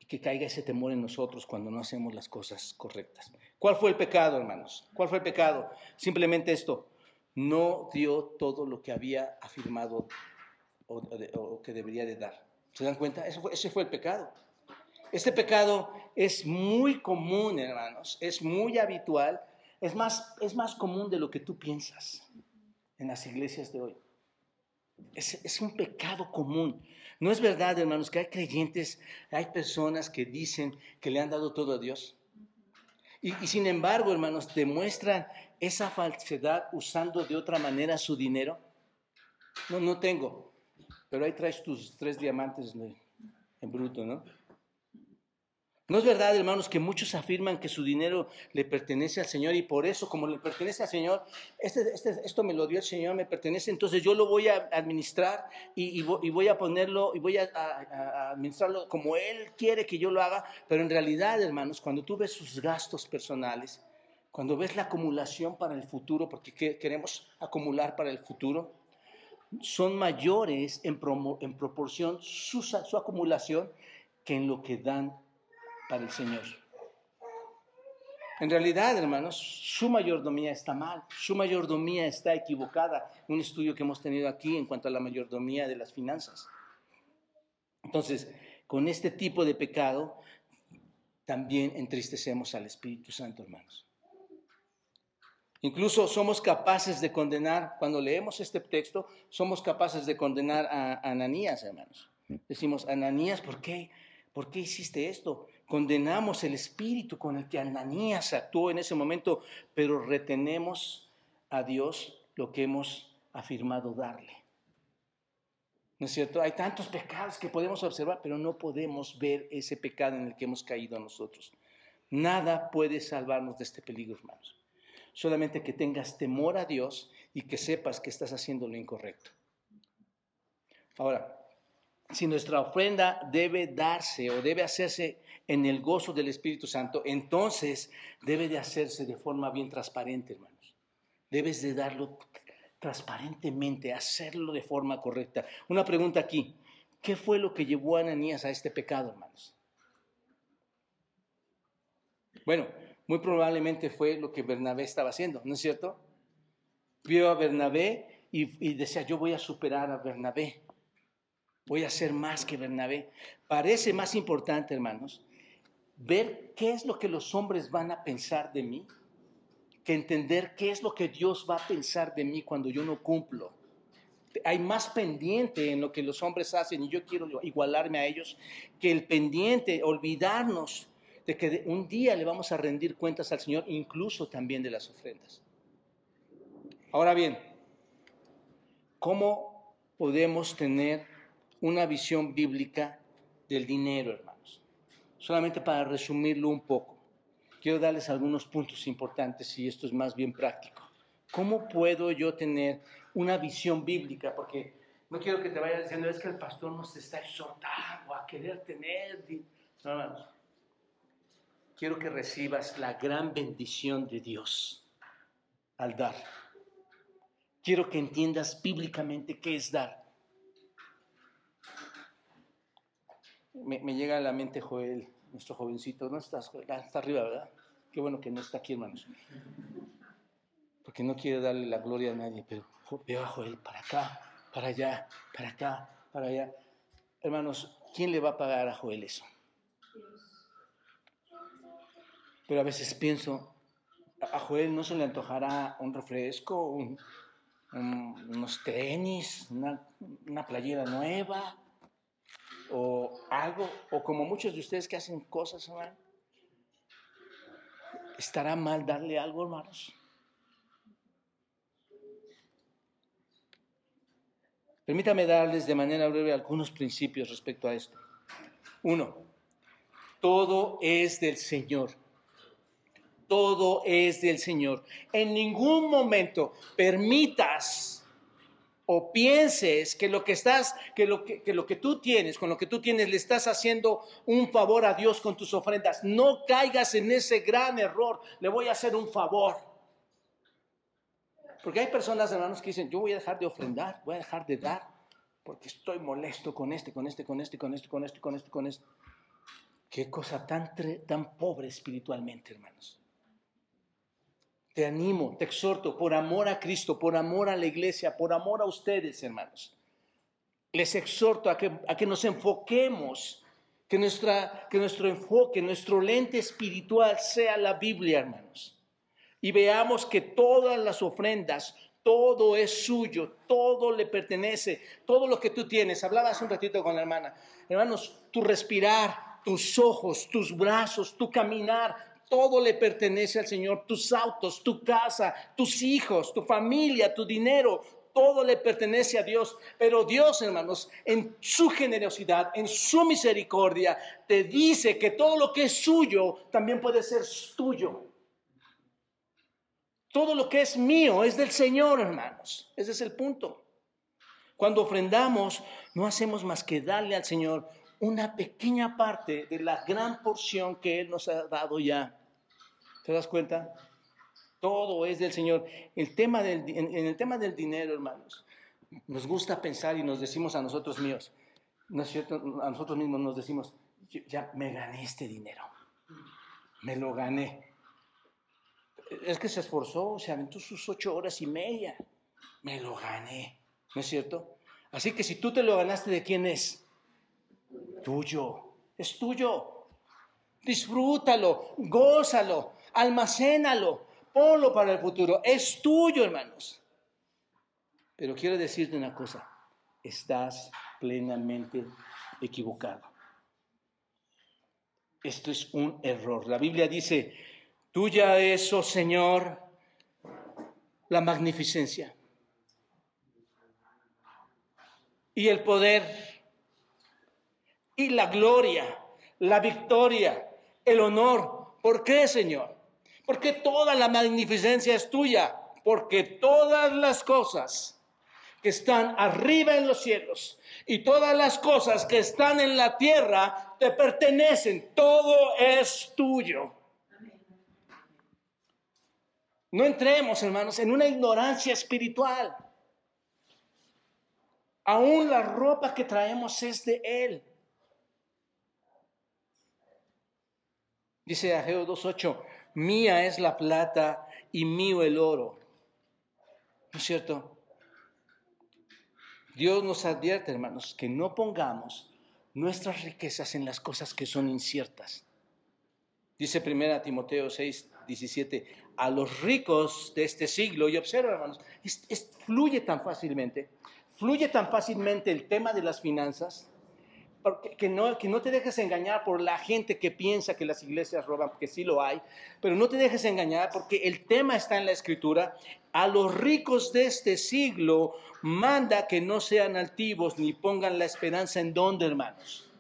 que caiga ese temor en nosotros cuando no hacemos las cosas correctas. ¿Cuál fue el pecado, hermanos? ¿Cuál fue el pecado? Simplemente esto, no dio todo lo que había afirmado o, que debería de dar. ¿Se dan cuenta? Ese fue, ese fue el pecado. Este pecado es muy común, hermanos, es muy habitual, es más, es más común de lo que tú piensas en las iglesias de hoy. Es, un pecado común. No es verdad, hermanos, que hay creyentes, hay personas que dicen que le han dado todo a Dios. Y, y sin embargo, hermanos, demuestran esa falsedad usando de otra manera su dinero. No, no tengo, pero ahí traes tus tres diamantes en bruto, ¿no? No es verdad, hermanos, que muchos afirman que su dinero le pertenece al Señor y por eso, como le pertenece al Señor, este, este, esto me lo dio el Señor, me pertenece, entonces yo lo voy a administrar y, voy a ponerlo y voy a, administrarlo como Él quiere que yo lo haga. Pero en realidad, hermanos, cuando tú ves sus gastos personales, cuando ves la acumulación para el futuro, porque queremos acumular para el futuro, son mayores en, en proporción su, su acumulación que en lo que dan para el Señor. En realidad, hermanos, su mayordomía está mal, su mayordomía está equivocada. Un estudio que hemos tenido aquí en cuanto a la mayordomía de las finanzas. Entonces, con este tipo de pecado, también entristecemos al Espíritu Santo, hermanos. Incluso somos capaces de condenar, cuando leemos este texto, somos capaces de condenar a Ananías, hermanos. Decimos, Ananías, ¿por qué? ¿Por qué hiciste esto? Condenamos el espíritu con el que Ananías actuó en ese momento, pero retenemos a Dios lo que hemos afirmado darle. ¿No es cierto? Hay tantos pecados que podemos observar, pero no podemos ver ese pecado en el que hemos caído nosotros. Nada puede salvarnos de este peligro, hermanos. Solamente que tengas temor a Dios y que sepas que estás haciendo lo incorrecto. Ahora, si nuestra ofrenda debe darse o debe hacerse en el gozo del Espíritu Santo, entonces debe de hacerse de forma bien transparente, hermanos. Debes de darlo transparentemente, hacerlo de forma correcta. Una pregunta aquí. ¿Qué fue lo que llevó a Ananías a este pecado, hermanos? Bueno, muy probablemente fue lo que Bernabé estaba haciendo, ¿no es cierto? Vio a Bernabé y, decía, yo voy a superar a Bernabé, voy a ser más que Bernabé. Parece más importante, hermanos, ver qué es lo que los hombres van a pensar de mí, que entender qué es lo que Dios va a pensar de mí cuando yo no cumplo. Hay más pendiente en lo que los hombres hacen y yo quiero igualarme a ellos que el pendiente, olvidarnos de que un día le vamos a rendir cuentas al Señor, incluso también de las ofrendas. Ahora bien, ¿cómo podemos tener una visión bíblica del dinero? Solamente para resumirlo un poco, quiero darles algunos puntos importantes y esto es más bien práctico. ¿Cómo puedo yo tener una visión bíblica? Porque no quiero que te vayas diciendo, es que el pastor nos está exhortando a querer tener... No, hermanos, quiero que recibas la gran bendición de Dios al dar. Quiero que entiendas bíblicamente qué es dar. Me, llega a la mente Joel, nuestro jovencito. ¿No estás, Joel? Está arriba, ¿verdad? Qué bueno que no está aquí, hermanos. Porque no quiere darle la gloria a nadie, pero veo a Joel para acá, para allá, para acá, para allá. Hermanos, ¿quién le va a pagar a Joel eso? Pero a veces pienso, a Joel no se le antojará un refresco, unos tenis, una, playera nueva, o algo, o como muchos de ustedes que hacen cosas. ¿Estará mal darle algo, hermanos? Permítame darles de manera breve algunos principios respecto a esto. Uno, todo es del Señor todo es del Señor. En ningún momento permitas o pienses que lo que estás, que lo que, lo que tú tienes, con lo que tú tienes, le estás haciendo un favor a Dios con tus ofrendas. No caigas en ese gran error. Le voy a hacer un favor. Porque hay personas, hermanos, que dicen, yo voy a dejar de ofrendar, voy a dejar de dar, porque estoy molesto con este, con este, con este, con este, con este, con este, con este. Qué cosa tan, tan pobre espiritualmente, hermanos. Te animo, te exhorto, por amor a Cristo, por amor a la iglesia, por amor a ustedes, hermanos. Les exhorto a que, a que nos enfoquemos, que, nuestra, que nuestro enfoque, nuestro lente espiritual sea la Biblia, hermanos. Y veamos que todas las ofrendas, todo es suyo, todo le pertenece, todo lo que tú tienes. Hablaba hace un ratito con la hermana. Hermanos, tu respirar, tus ojos, tus brazos, tu caminar, todo le pertenece al Señor, tus autos, tu casa, tus hijos, tu familia, tu dinero, todo le pertenece a Dios. Pero Dios, hermanos, en su generosidad, en su misericordia, te dice que todo lo que es suyo también puede ser tuyo. Todo lo que es mío es del Señor, hermanos. Ese es el punto. Cuando ofrendamos, no hacemos más que darle al Señor una pequeña parte de la gran porción que Él nos ha dado ya. ¿Te das cuenta? Todo es del Señor. El tema del, en, el tema del dinero, hermanos, nos gusta pensar y nos decimos a nosotros míos, ¿no es cierto? A nosotros mismos nos decimos, ya me gané este dinero, me lo gané. Es que se esforzó, se aventó sus ocho horas y media, me lo gané, ¿no es cierto? Así que si tú te lo ganaste, ¿de quién es? tuyo, es tuyo. Disfrútalo, gózalo, almacénalo, ponlo para el futuro. Es tuyo, hermanos. Pero quiero decirte una cosa, estás plenamente equivocado. Esto es un error. La Biblia dice, tuya es, oh Señor, la magnificencia y el poder y la gloria, la victoria, el honor. ¿Por qué, Señor? Porque toda la magnificencia es tuya, porque todas las cosas que están arriba en los cielos y todas las cosas que están en la tierra te pertenecen, todo es tuyo. No entremos, hermanos, en una ignorancia espiritual. Aún la ropa que traemos es de Él. Dice Ageo 2.8, mía es la plata y mío el oro. ¿No es cierto? Dios nos advierte, hermanos, que no pongamos nuestras riquezas en las cosas que son inciertas. Dice 1 Timoteo 6, 17, a los ricos de este siglo, y observa, hermanos, fluye tan fácilmente, fluye tan fácilmente el tema de las finanzas, que, no, que no te dejes engañar por la gente que piensa que las iglesias roban, porque sí lo hay, pero no te dejes engañar porque el tema está en la escritura. A los ricos de este siglo manda que no sean altivos ni pongan la esperanza en dónde, hermanos,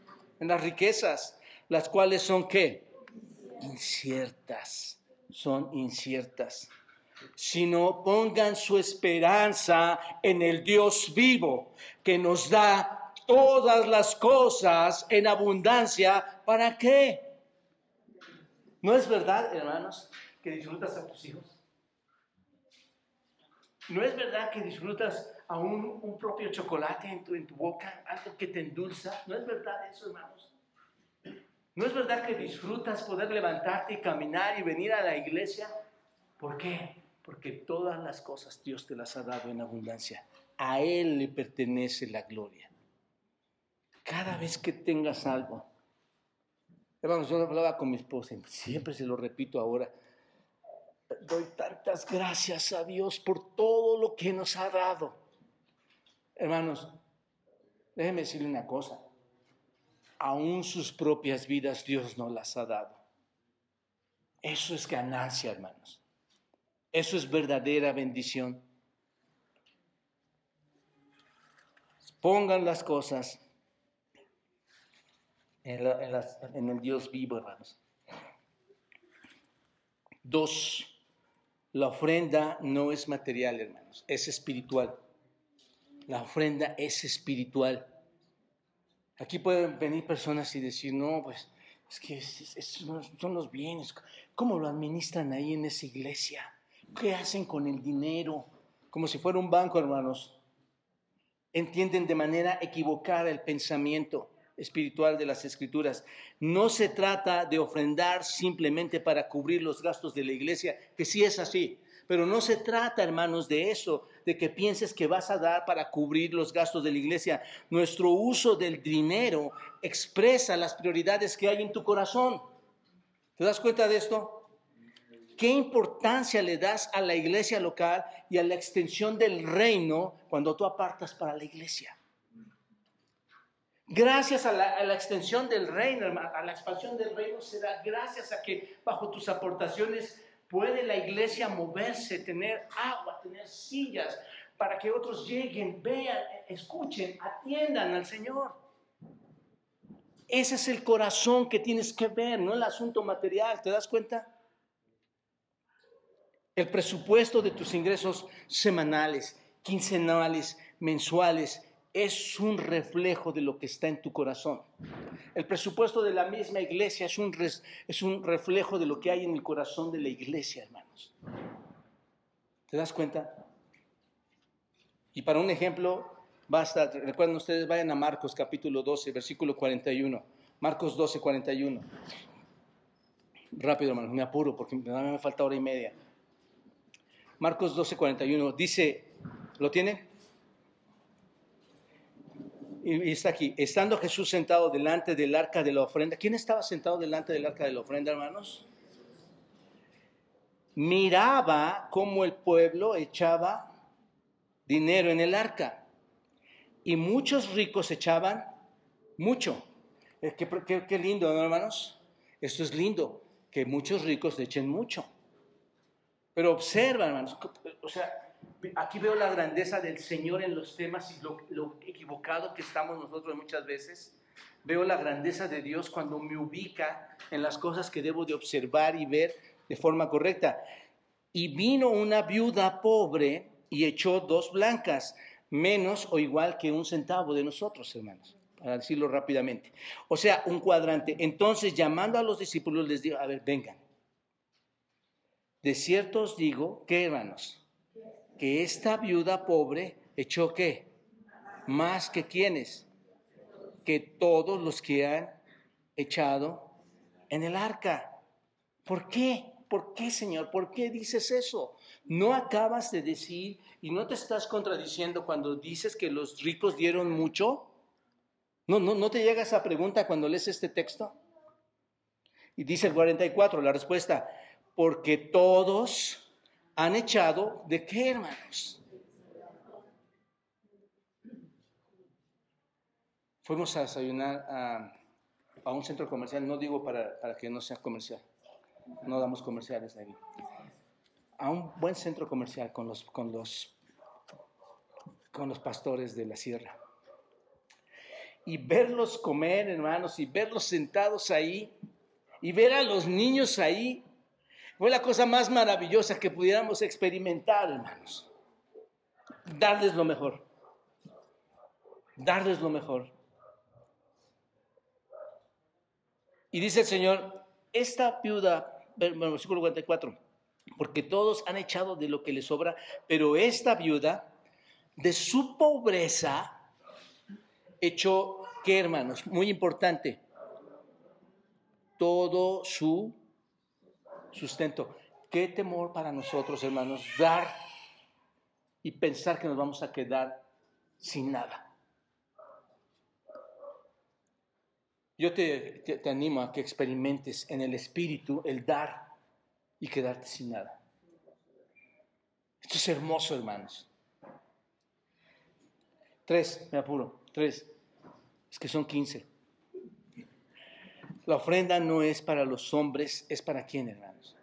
en las riquezas, las cuales son qué? Inciertas, son inciertas sino pongan su esperanza en el Dios vivo que nos da todas las cosas en abundancia. ¿Para qué? ¿No es verdad, hermanos, que disfrutas a tus hijos? ¿No es verdad que disfrutas a un, propio chocolate en tu, en tu boca, algo que te endulza? ¿No es verdad eso, hermanos? ¿No es verdad que disfrutas poder levantarte y caminar y venir a la iglesia? ¿Por qué? Porque todas las cosas Dios te las ha dado en abundancia. A Él le pertenece la gloria cada vez que tengas algo. Hermanos, yo hablaba con mi esposa, siempre se lo repito ahora. Doy tantas gracias a Dios por todo lo que nos ha dado. Hermanos, déjenme decirle una cosa. Aún sus propias vidas Dios no las ha dado. Eso es ganancia, hermanos. Eso es verdadera bendición. Pongan las cosas en, el Dios vivo, hermanos. Dos, la ofrenda no es material, hermanos, es espiritual. La ofrenda es espiritual. Aquí pueden venir personas y decir, no, pues es que son los bienes. ¿Cómo lo administran ahí en esa iglesia? ¿Qué hacen con el dinero? Como si fuera un banco, hermanos. Entienden de manera equivocada el pensamiento espiritual de las escrituras. No se trata de ofrendar simplemente para cubrir los gastos de la iglesia, que sí es así, pero no se trata, hermanos, de eso, de que pienses que vas a dar para cubrir los gastos de la iglesia. Nuestro uso del dinero expresa las prioridades que hay en tu corazón. ¿Te das cuenta de esto? ¿Qué importancia le das a la iglesia local y a la extensión del reino cuando tú apartas para la iglesia? Gracias a la, extensión del reino, a la expansión del reino, será gracias a que bajo tus aportaciones puede la iglesia moverse, tener agua, tener sillas, para que otros lleguen, vean, escuchen, atiendan al Señor. Ese es el corazón que tienes que ver, no el asunto material, ¿te das cuenta? El presupuesto de tus ingresos semanales, quincenales, mensuales, es un reflejo de lo que está en tu corazón. El presupuesto de la misma iglesia es un, es un reflejo de lo que hay en el corazón de la iglesia, hermanos. ¿Te das cuenta? Y para un ejemplo, basta, recuerden ustedes, vayan a Marcos capítulo 12, versículo 41. Marcos 12, 41. Rápido, hermanos, me apuro porque me falta hora y media. Marcos 12, 41. Dice, ¿lo tiene? Y está aquí, estando Jesús sentado delante del arca de la ofrenda. ¿Quién estaba sentado delante del arca de la ofrenda, hermanos? Miraba cómo el pueblo echaba dinero en el arca. Y muchos ricos echaban mucho. Eh, qué, qué lindo, ¿no, hermanos? Esto es lindo, que muchos ricos echen mucho. Pero observa, hermanos, o sea, aquí veo la grandeza del Señor en los temas y lo, equivocado que estamos nosotros muchas veces. Veo la grandeza de Dios cuando me ubica en las cosas que debo de observar y ver de forma correcta. Y vino una viuda pobre y echó dos blancas, menos o igual que un centavo de nosotros, hermanos, para decirlo rápidamente. O sea, un cuadrante. Entonces, llamando a los discípulos, les digo, a ver, vengan. De cierto os digo que, hermanos, que esta viuda pobre echó qué? más que quienes, que todos los que han echado en el arca. ¿Por qué? ¿Por qué, Señor? ¿Por qué dices eso? ¿No acabas de decir y no te estás contradiciendo cuando dices que los ricos dieron mucho? ¿No, no, no te llega esa pregunta cuando lees este texto? Y dice el 44, la respuesta, porque todos han echado de qué, hermanos? Fuimos a desayunar a, un centro comercial, no digo para, para, que no sea comercial, no damos comerciales ahí, a un buen centro comercial con los, con los, con los pastores de la sierra. Y verlos comer, hermanos, y verlos sentados ahí, y ver a los niños ahí, fue la cosa más maravillosa que pudiéramos experimentar, hermanos. Darles lo mejor. Darles lo mejor. Y dice el Señor, esta viuda, versículo 44, porque todos han echado de lo que les sobra, pero esta viuda, de su pobreza, echó, ¿qué hermanos? Muy importante, todo su sustento. Qué temor para nosotros, hermanos, dar y pensar que nos vamos a quedar sin nada. Yo te, te, animo a que experimentes en el espíritu el dar y quedarte sin nada. Esto es hermoso, hermanos. Tres, me apuro, tres. Es que son quince. La ofrenda no es para los hombres, es para quién, hermanos.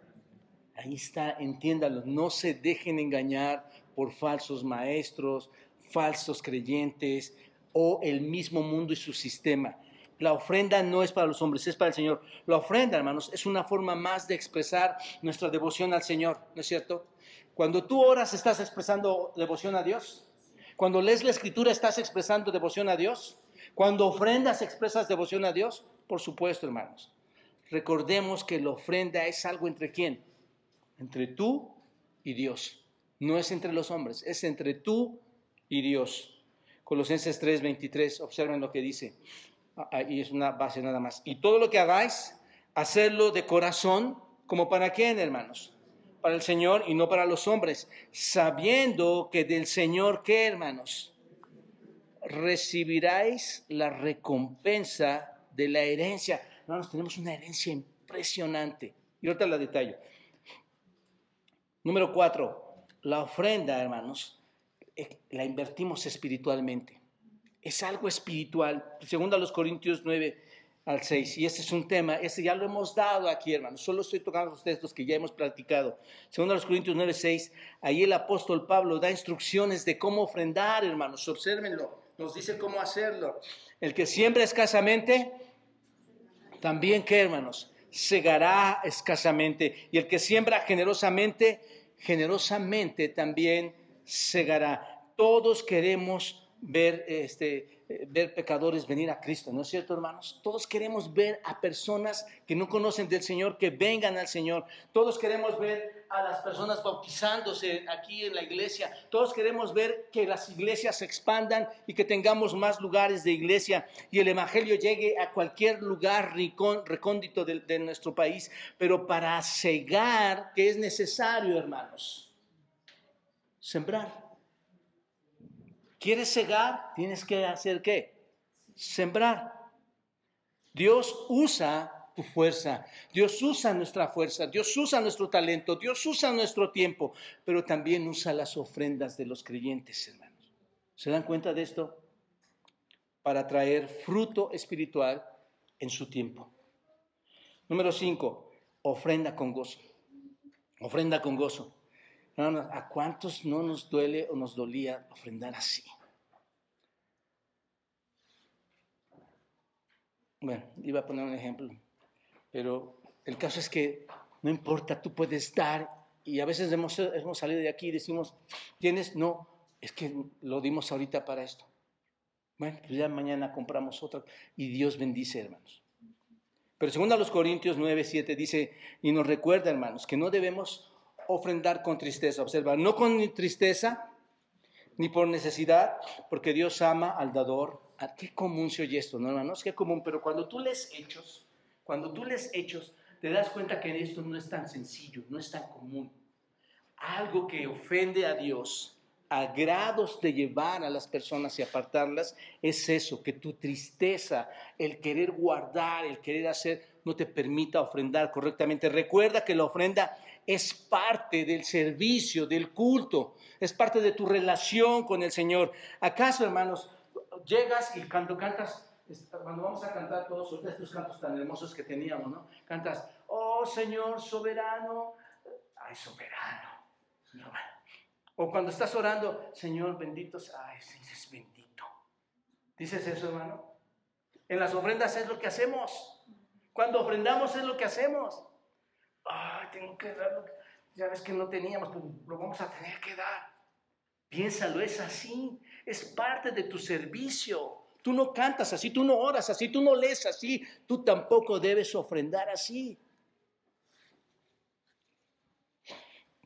Ahí está, entiéndalo. No se dejen engañar por falsos maestros, falsos creyentes o el mismo mundo y su sistema. La ofrenda no es para los hombres, es para el Señor. La ofrenda, hermanos, es una forma más de expresar nuestra devoción al Señor, ¿no es cierto? Cuando tú oras, estás expresando devoción a Dios. Cuando lees la escritura, estás expresando devoción a Dios. Cuando ofrendas, expresas devoción a Dios. Por supuesto, hermanos. Recordemos que la ofrenda es algo entre quién? Entre tú y Dios. No es entre los hombres, es entre tú y Dios. Colosenses 3:23, observen lo que dice. Ahí es una base nada más. Y todo lo que hagáis, hacerlo de corazón, como para quién, hermanos? Para el Señor y no para los hombres, sabiendo que del Señor, ¿qué, hermanos? Recibiráis la recompensa de la herencia. Hermanos, tenemos una herencia impresionante. Y ahorita la detallo. Número cuatro, la ofrenda, hermanos, eh, la invertimos espiritualmente es algo espiritual. Segundo a los Corintios 9 al 6. Y este es un tema, este ya lo hemos dado aquí, hermanos. Solo estoy tocando los textos que ya hemos practicado. Segundo a los Corintios 9, 6. Ahí el apóstol Pablo da instrucciones de cómo ofrendar, hermanos. Obsérvenlo. Nos dice cómo hacerlo. El que siembra escasamente, también que, hermanos, segará escasamente. Y el que siembra generosamente, generosamente también segará. Todos queremos ver, este, ver pecadores venir a Cristo, ¿no es cierto, hermanos? Todos queremos ver a personas que no conocen del Señor, que vengan al Señor. Todos queremos ver a las personas bautizándose aquí en la iglesia. Todos queremos ver que las iglesias se expandan y que tengamos más lugares de iglesia y el Evangelio llegue a cualquier lugar recóndito de, de nuestro país. Pero para cegar, ¿qué es necesario, hermanos? Sembrar. ¿Quieres cegar? Tienes que hacer qué? Sembrar. Dios usa tu fuerza, Dios usa nuestra fuerza, Dios usa nuestro talento, Dios usa nuestro tiempo, pero también usa las ofrendas de los creyentes, hermanos. ¿Se dan cuenta de esto? Para traer fruto espiritual en su tiempo. Número cinco, ofrenda con gozo. Ofrenda con gozo. ¿a cuántos no nos duele o nos dolía ofrendar así? Bueno, iba a poner un ejemplo, pero el caso es que no importa, tú puedes dar y a veces hemos, hemos salido de aquí y decimos, ¿tienes? No, es que lo dimos ahorita para esto. Bueno, pues ya mañana compramos otra y Dios bendice, hermanos. Pero segundo a los Corintios 9, 7 dice, y nos recuerda, hermanos, que no debemos ofrendar con tristeza. Observa, no con tristeza, ni por necesidad, porque Dios ama al dador. ¿A qué común se oye esto, no, hermanos? Qué común, pero cuando tú lees hechos, cuando tú lees hechos, te das cuenta que esto no es tan sencillo, no es tan común. Algo que ofende a Dios a grados de llevar a las personas y apartarlas, es eso, que tu tristeza, el querer guardar, el querer hacer, no te permita ofrendar correctamente. Recuerda que la ofrenda es parte del servicio, del culto, es parte de tu relación con el Señor. ¿Acaso, hermanos, llegas y cuando cantas, cuando vamos a cantar todos estos cantos tan hermosos que teníamos, ¿no? Cantas, oh Señor soberano, ay soberano, O cuando estás orando, Señor bendito, ay, es bendito. ¿Dices eso, hermano? En las ofrendas es lo que hacemos. Cuando ofrendamos es lo que hacemos. Ay, tengo que dar lo que... Ya ves que no teníamos, pues lo vamos a tener que dar. Piénsalo, es así. Es parte de tu servicio. Tú no cantas así, tú no oras así, tú no lees así, tú tampoco debes ofrendar así.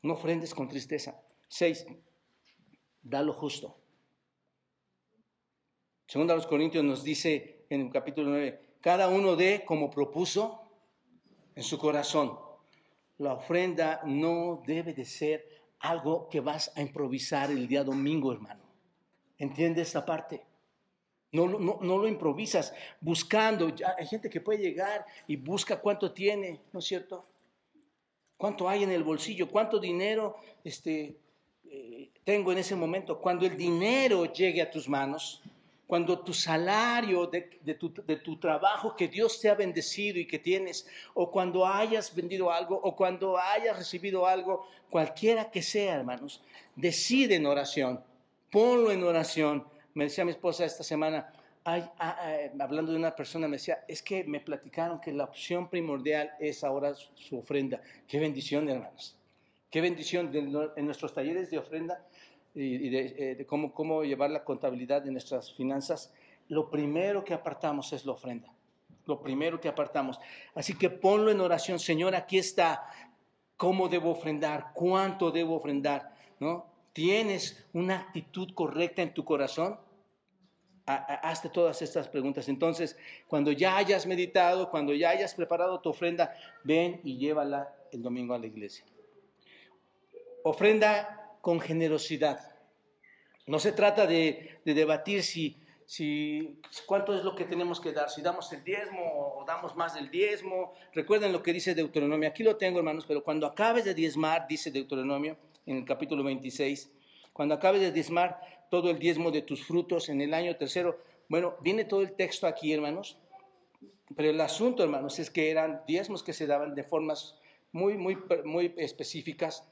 No ofrendes con tristeza. Seis, da lo justo. Segunda los Corintios nos dice en el capítulo 9, cada uno dé como propuso en su corazón. La ofrenda no debe de ser algo que vas a improvisar el día domingo, hermano. ¿Entiendes esta parte? No, no, no, lo improvisas buscando. Hay gente que puede llegar y busca cuánto tiene, ¿no es cierto? ¿Cuánto hay en el bolsillo? ¿Cuánto dinero este, eh, tengo en ese momento? Cuando el dinero llegue a tus manos, cuando tu salario de, tu, de, tu, trabajo que Dios te ha bendecido y que tienes, o cuando hayas vendido algo, o cuando hayas recibido algo, cualquiera que sea, hermanos, decide en oración, ponlo en oración. Me decía mi esposa esta semana, ah, ah, hablando de una persona, me decía, es que me platicaron que la opción primordial es ahora su ofrenda. Qué bendición, hermanos. Qué bendición en nuestros talleres de ofrenda y, eh, de, cómo, cómo llevar la contabilidad de nuestras finanzas, lo primero que apartamos es la ofrenda. Lo primero que apartamos. Así que ponlo en oración, Señor, aquí está. ¿Cómo debo ofrendar? ¿Cuánto debo ofrendar? ¿No? ¿Tienes una actitud correcta en tu corazón? hazte todas estas preguntas. Entonces, cuando ya hayas meditado, cuando ya hayas preparado tu ofrenda, ven y llévala el domingo a la iglesia. Ofrenda con generosidad. No se trata de, debatir si, si, cuánto es lo que tenemos que dar, si damos el diezmo o damos más del diezmo. Recuerden lo que dice Deuteronomio. Aquí lo tengo, hermanos, pero cuando acabes de diezmar, dice Deuteronomio en el capítulo 26, cuando acabes de diezmar todo el diezmo de tus frutos en el año tercero, bueno, viene todo el texto aquí, hermanos, pero el asunto, hermanos, es que eran diezmos que se daban de formas muy, muy, muy específicas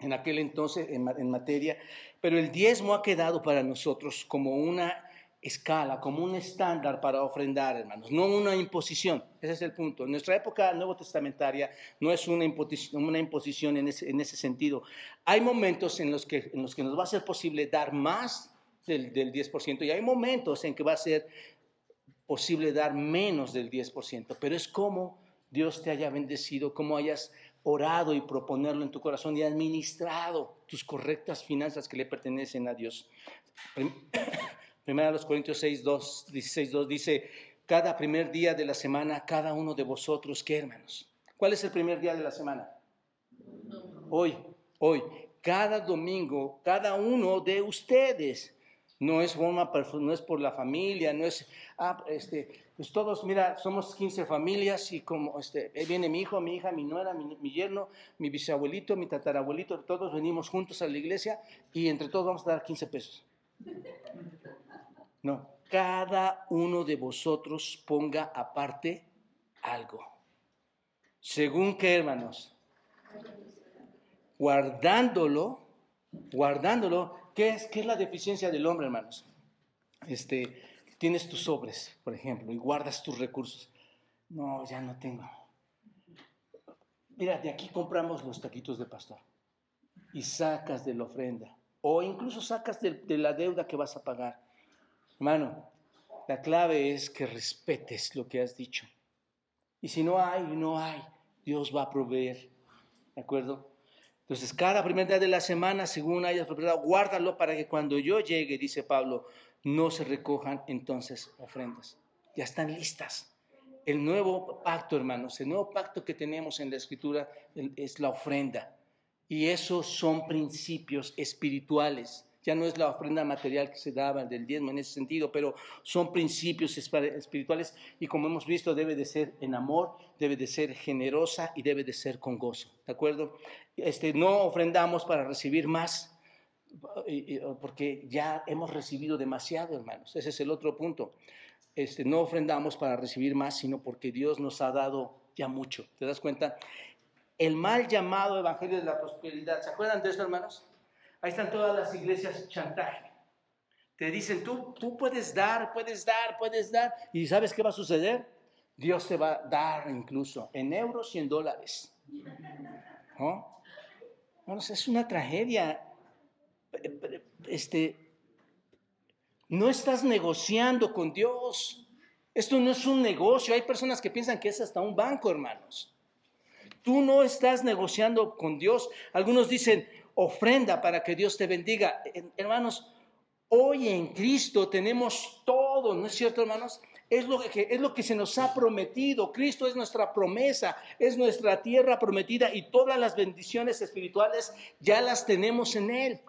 en aquel entonces en, materia, pero el diezmo ha quedado para nosotros como una escala, como un estándar para ofrendar, hermanos, no una imposición. Ese es el punto. En nuestra época nuevo testamentaria no es una imposición, una imposición en, ese, en ese sentido. Hay momentos en los, que, en los que nos va a ser posible dar más del, del 10% y hay momentos en que va a ser posible dar menos del 10%, pero es como Dios te haya bendecido, como hayas orado y proponerlo en tu corazón y administrado tus correctas finanzas que le pertenecen a Dios. Primera los Corintios 6, 2, 16, 2 dice, cada primer día de la semana, cada uno de vosotros, ¿qué hermanos? ¿Cuál es el primer día de la semana? Hoy, hoy. Cada domingo, cada uno de ustedes no es forma, no es por la familia, no es, ah, este, pues todos, mira, somos 15 familias y como, este, viene mi hijo, mi hija, mi nuera, mi, yerno, mi bisabuelito, mi tatarabuelito, todos venimos juntos a la iglesia y entre todos vamos a dar 15 pesos. No, cada uno de vosotros ponga aparte algo. Según qué, hermanos, guardándolo, guardándolo ¿Qué es, ¿Qué es la deficiencia del hombre, hermanos? Este, tienes tus sobres, por ejemplo, y guardas tus recursos. No, ya no tengo. Mira, de aquí compramos los taquitos de pastor y sacas de la ofrenda o incluso sacas de, de la deuda que vas a pagar. Hermano, la clave es que respetes lo que has dicho. Y si no hay, no hay. Dios va a proveer. ¿De acuerdo? Entonces, cada primer día de la semana, según hayas preparado, guárdalo para que cuando yo llegue, dice Pablo, no se recojan entonces ofrendas. Ya están listas. El nuevo pacto, hermanos, el nuevo pacto que tenemos en la escritura es la ofrenda. Y esos son principios espirituales. Ya no es la ofrenda material que se daba del diezmo en ese sentido, pero son principios espirituales y como hemos visto debe de ser en amor, debe de ser generosa y debe de ser con gozo. ¿De acuerdo? Este, no ofrendamos para recibir más, porque ya hemos recibido demasiado, hermanos. Ese es el otro punto. Este, no ofrendamos para recibir más, sino porque Dios nos ha dado ya mucho. ¿Te das cuenta? El mal llamado Evangelio de la Prosperidad. ¿Se acuerdan de esto, hermanos? Ahí están todas las iglesias chantaje. Te dicen, tú, tú puedes dar, puedes dar, puedes dar. ¿Y sabes qué va a suceder? Dios te va a dar incluso en euros y en dólares. ¿No? es una tragedia. Este, no estás negociando con Dios. Esto no es un negocio. Hay personas que piensan que es hasta un banco, hermanos. Tú no estás negociando con Dios. Algunos dicen, ofrenda para que Dios te bendiga. Hermanos, hoy en Cristo tenemos todo, ¿no es cierto, hermanos? Es lo, que, es lo que se nos ha prometido. Cristo es nuestra promesa, es nuestra tierra prometida y todas las bendiciones espirituales ya las tenemos en Él.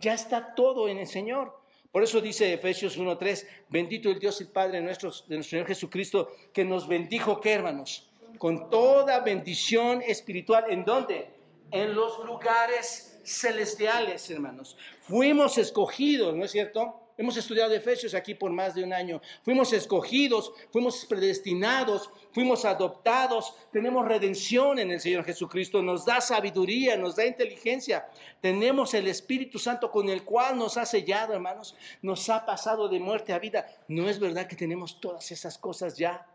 Ya está todo en el Señor. Por eso dice Efesios 1.3, bendito el Dios y Padre nuestro, de nuestro Señor Jesucristo, que nos bendijo, ¿qué hermanos? Con toda bendición espiritual. ¿En dónde? En los lugares celestiales, hermanos. Fuimos escogidos, ¿no es cierto? Hemos estudiado Efesios aquí por más de un año. Fuimos escogidos, fuimos predestinados, fuimos adoptados, tenemos redención en el Señor Jesucristo, nos da sabiduría, nos da inteligencia, tenemos el Espíritu Santo con el cual nos ha sellado, hermanos, nos ha pasado de muerte a vida. ¿No es verdad que tenemos todas esas cosas ya?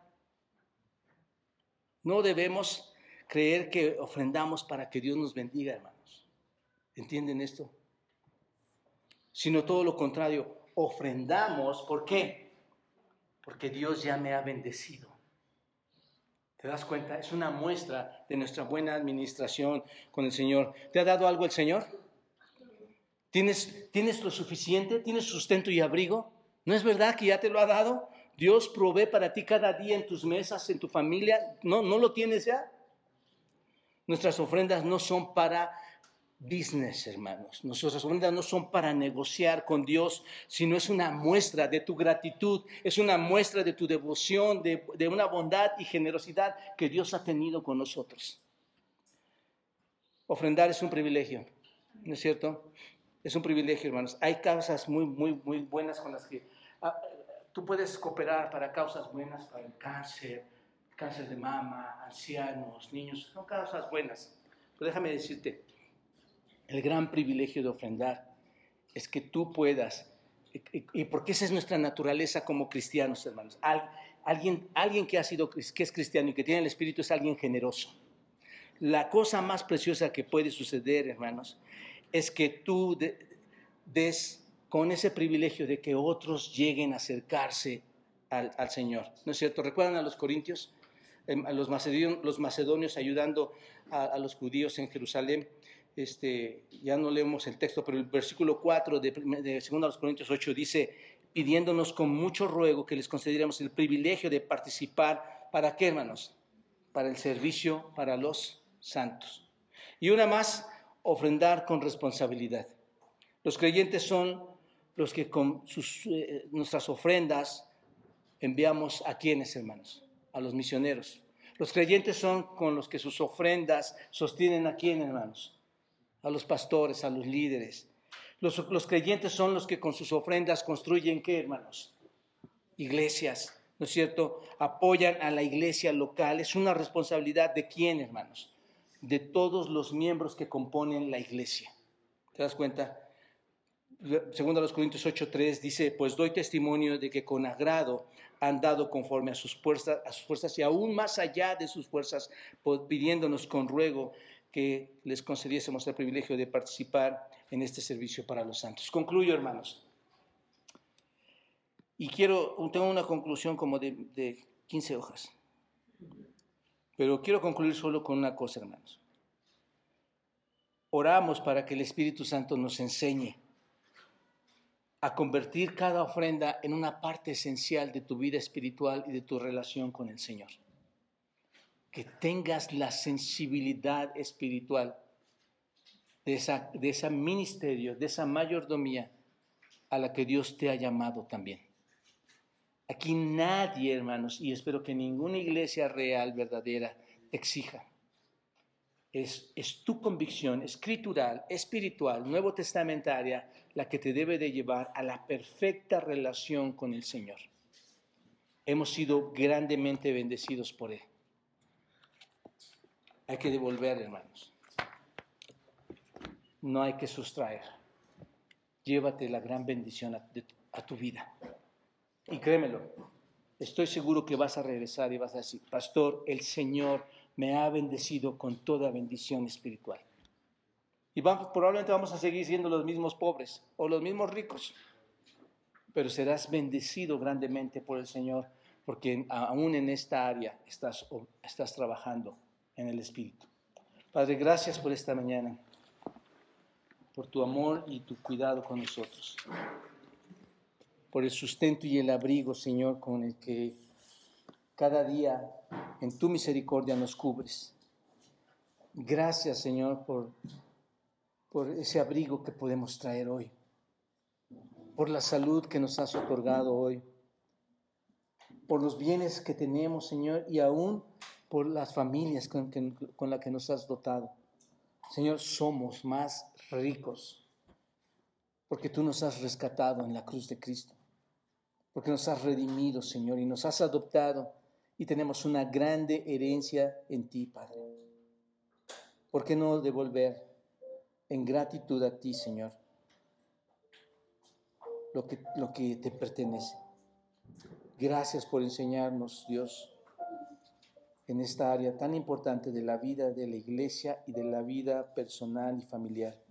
No debemos creer que ofrendamos para que Dios nos bendiga, hermanos. ¿Entienden esto? Sino todo lo contrario, ofrendamos, ¿por qué? Porque Dios ya me ha bendecido. ¿Te das cuenta? Es una muestra de nuestra buena administración con el Señor. ¿Te ha dado algo el Señor? ¿Tienes, ¿Tienes lo suficiente? ¿Tienes sustento y abrigo? ¿No es verdad que ya te lo ha dado? Dios provee para ti cada día en tus mesas, en tu familia. ¿No, no lo tienes ya? Nuestras ofrendas no son para business, hermanos. Nuestras ofrendas no son para negociar con Dios, sino es una muestra de tu gratitud, es una muestra de tu devoción, de, una bondad y generosidad que Dios ha tenido con nosotros. Ofrendar es un privilegio, ¿no es cierto? Es un privilegio, hermanos. Hay causas muy, muy, muy buenas con las que ah, tú puedes cooperar para causas buenas, para el cáncer, cáncer de mama, ancianos, niños, son causas buenas. Pero déjame decirte, el gran privilegio de ofrendar es que tú puedas, y, porque esa es nuestra naturaleza como cristianos, hermanos. alguien, alguien que ha sido, que es cristiano y que tiene el Espíritu es alguien generoso. La cosa más preciosa que puede suceder, hermanos, es que tú des con ese privilegio de que otros lleguen a acercarse al, al Señor. ¿No es cierto? ¿Recuerdan a los corintios? Em, los macedonios, ayudando a, los judíos en Jerusalén. Este, ya no leemos el texto, pero el versículo 4 de, de 2 Corintios 8 dice, pidiéndonos con mucho ruego que les concediéramos el privilegio de participar, ¿para qué, hermanos? Para el servicio para los santos. Y una más, ofrendar con responsabilidad. Los creyentes son los que con sus, eh, nuestras ofrendas enviamos a quienes, hermanos? A los misioneros. Los creyentes son con los que sus ofrendas sostienen a quién, hermanos? A los pastores, a los líderes. Los, los creyentes son los que con sus ofrendas construyen qué, hermanos? Iglesias, ¿no es cierto? Apoyan a la iglesia local. Es una responsabilidad de quién, hermanos? De todos los miembros que componen la iglesia. ¿Te das cuenta? Segundo a los Corintios 8:3 dice, pues doy testimonio de que con agrado han dado conforme a sus, fuerzas, a sus fuerzas y aún más allá de sus fuerzas, pidiéndonos con ruego que les concediésemos el privilegio de participar en este servicio para los santos. Concluyo, hermanos. Y quiero, tengo una conclusión como de, de 15 hojas. Pero quiero concluir solo con una cosa, hermanos. oramos para que el Espíritu Santo nos enseñe a convertir cada ofrenda en una parte esencial de tu vida espiritual y de tu relación con el Señor. Que tengas la sensibilidad espiritual de, esa, de ese ministerio, de esa mayordomía a la que Dios te ha llamado también. Aquí nadie, hermanos, y espero que ninguna iglesia real, verdadera, exija. Es, tu convicción escritural, espiritual, nuevo testamentaria, la que te debe de llevar a la perfecta relación con el Señor. Hemos sido grandemente bendecidos por Él. Hay que devolver, hermanos. No hay que sustraer. Llévate la gran bendición a, a tu vida. Y créemelo, estoy seguro que vas a regresar y vas a decir, pastor, el Señor me ha bendecido con toda bendición espiritual. Y vamos, probablemente vamos a seguir siendo los mismos pobres o los mismos ricos, pero serás bendecido grandemente por el Señor, porque aún en esta área estás, estás trabajando en el Espíritu. Padre, gracias por esta mañana, por tu amor y tu cuidado con nosotros por el sustento y el abrigo, Señor, con el que cada día en tu misericordia nos cubres. Gracias, Señor, por, por ese abrigo que podemos traer hoy, por la salud que nos has otorgado hoy, por los bienes que tenemos, Señor, y aún por las familias con, con las que nos has dotado. Señor, somos más ricos porque tú nos has rescatado en la cruz de Cristo porque nos has redimido, Señor, y nos has adoptado y tenemos una grande herencia en ti, Padre. ¿Por qué no devolver en gratitud a ti, Señor, lo que, lo que te pertenece? Gracias por enseñarnos, Dios, en esta área tan importante de la vida de la iglesia y de la vida personal y familiar.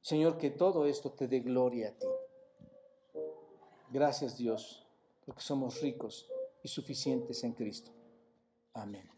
Señor, que todo esto te dé gloria a ti. Gracias Dios, porque somos ricos y suficientes en Cristo. Amén.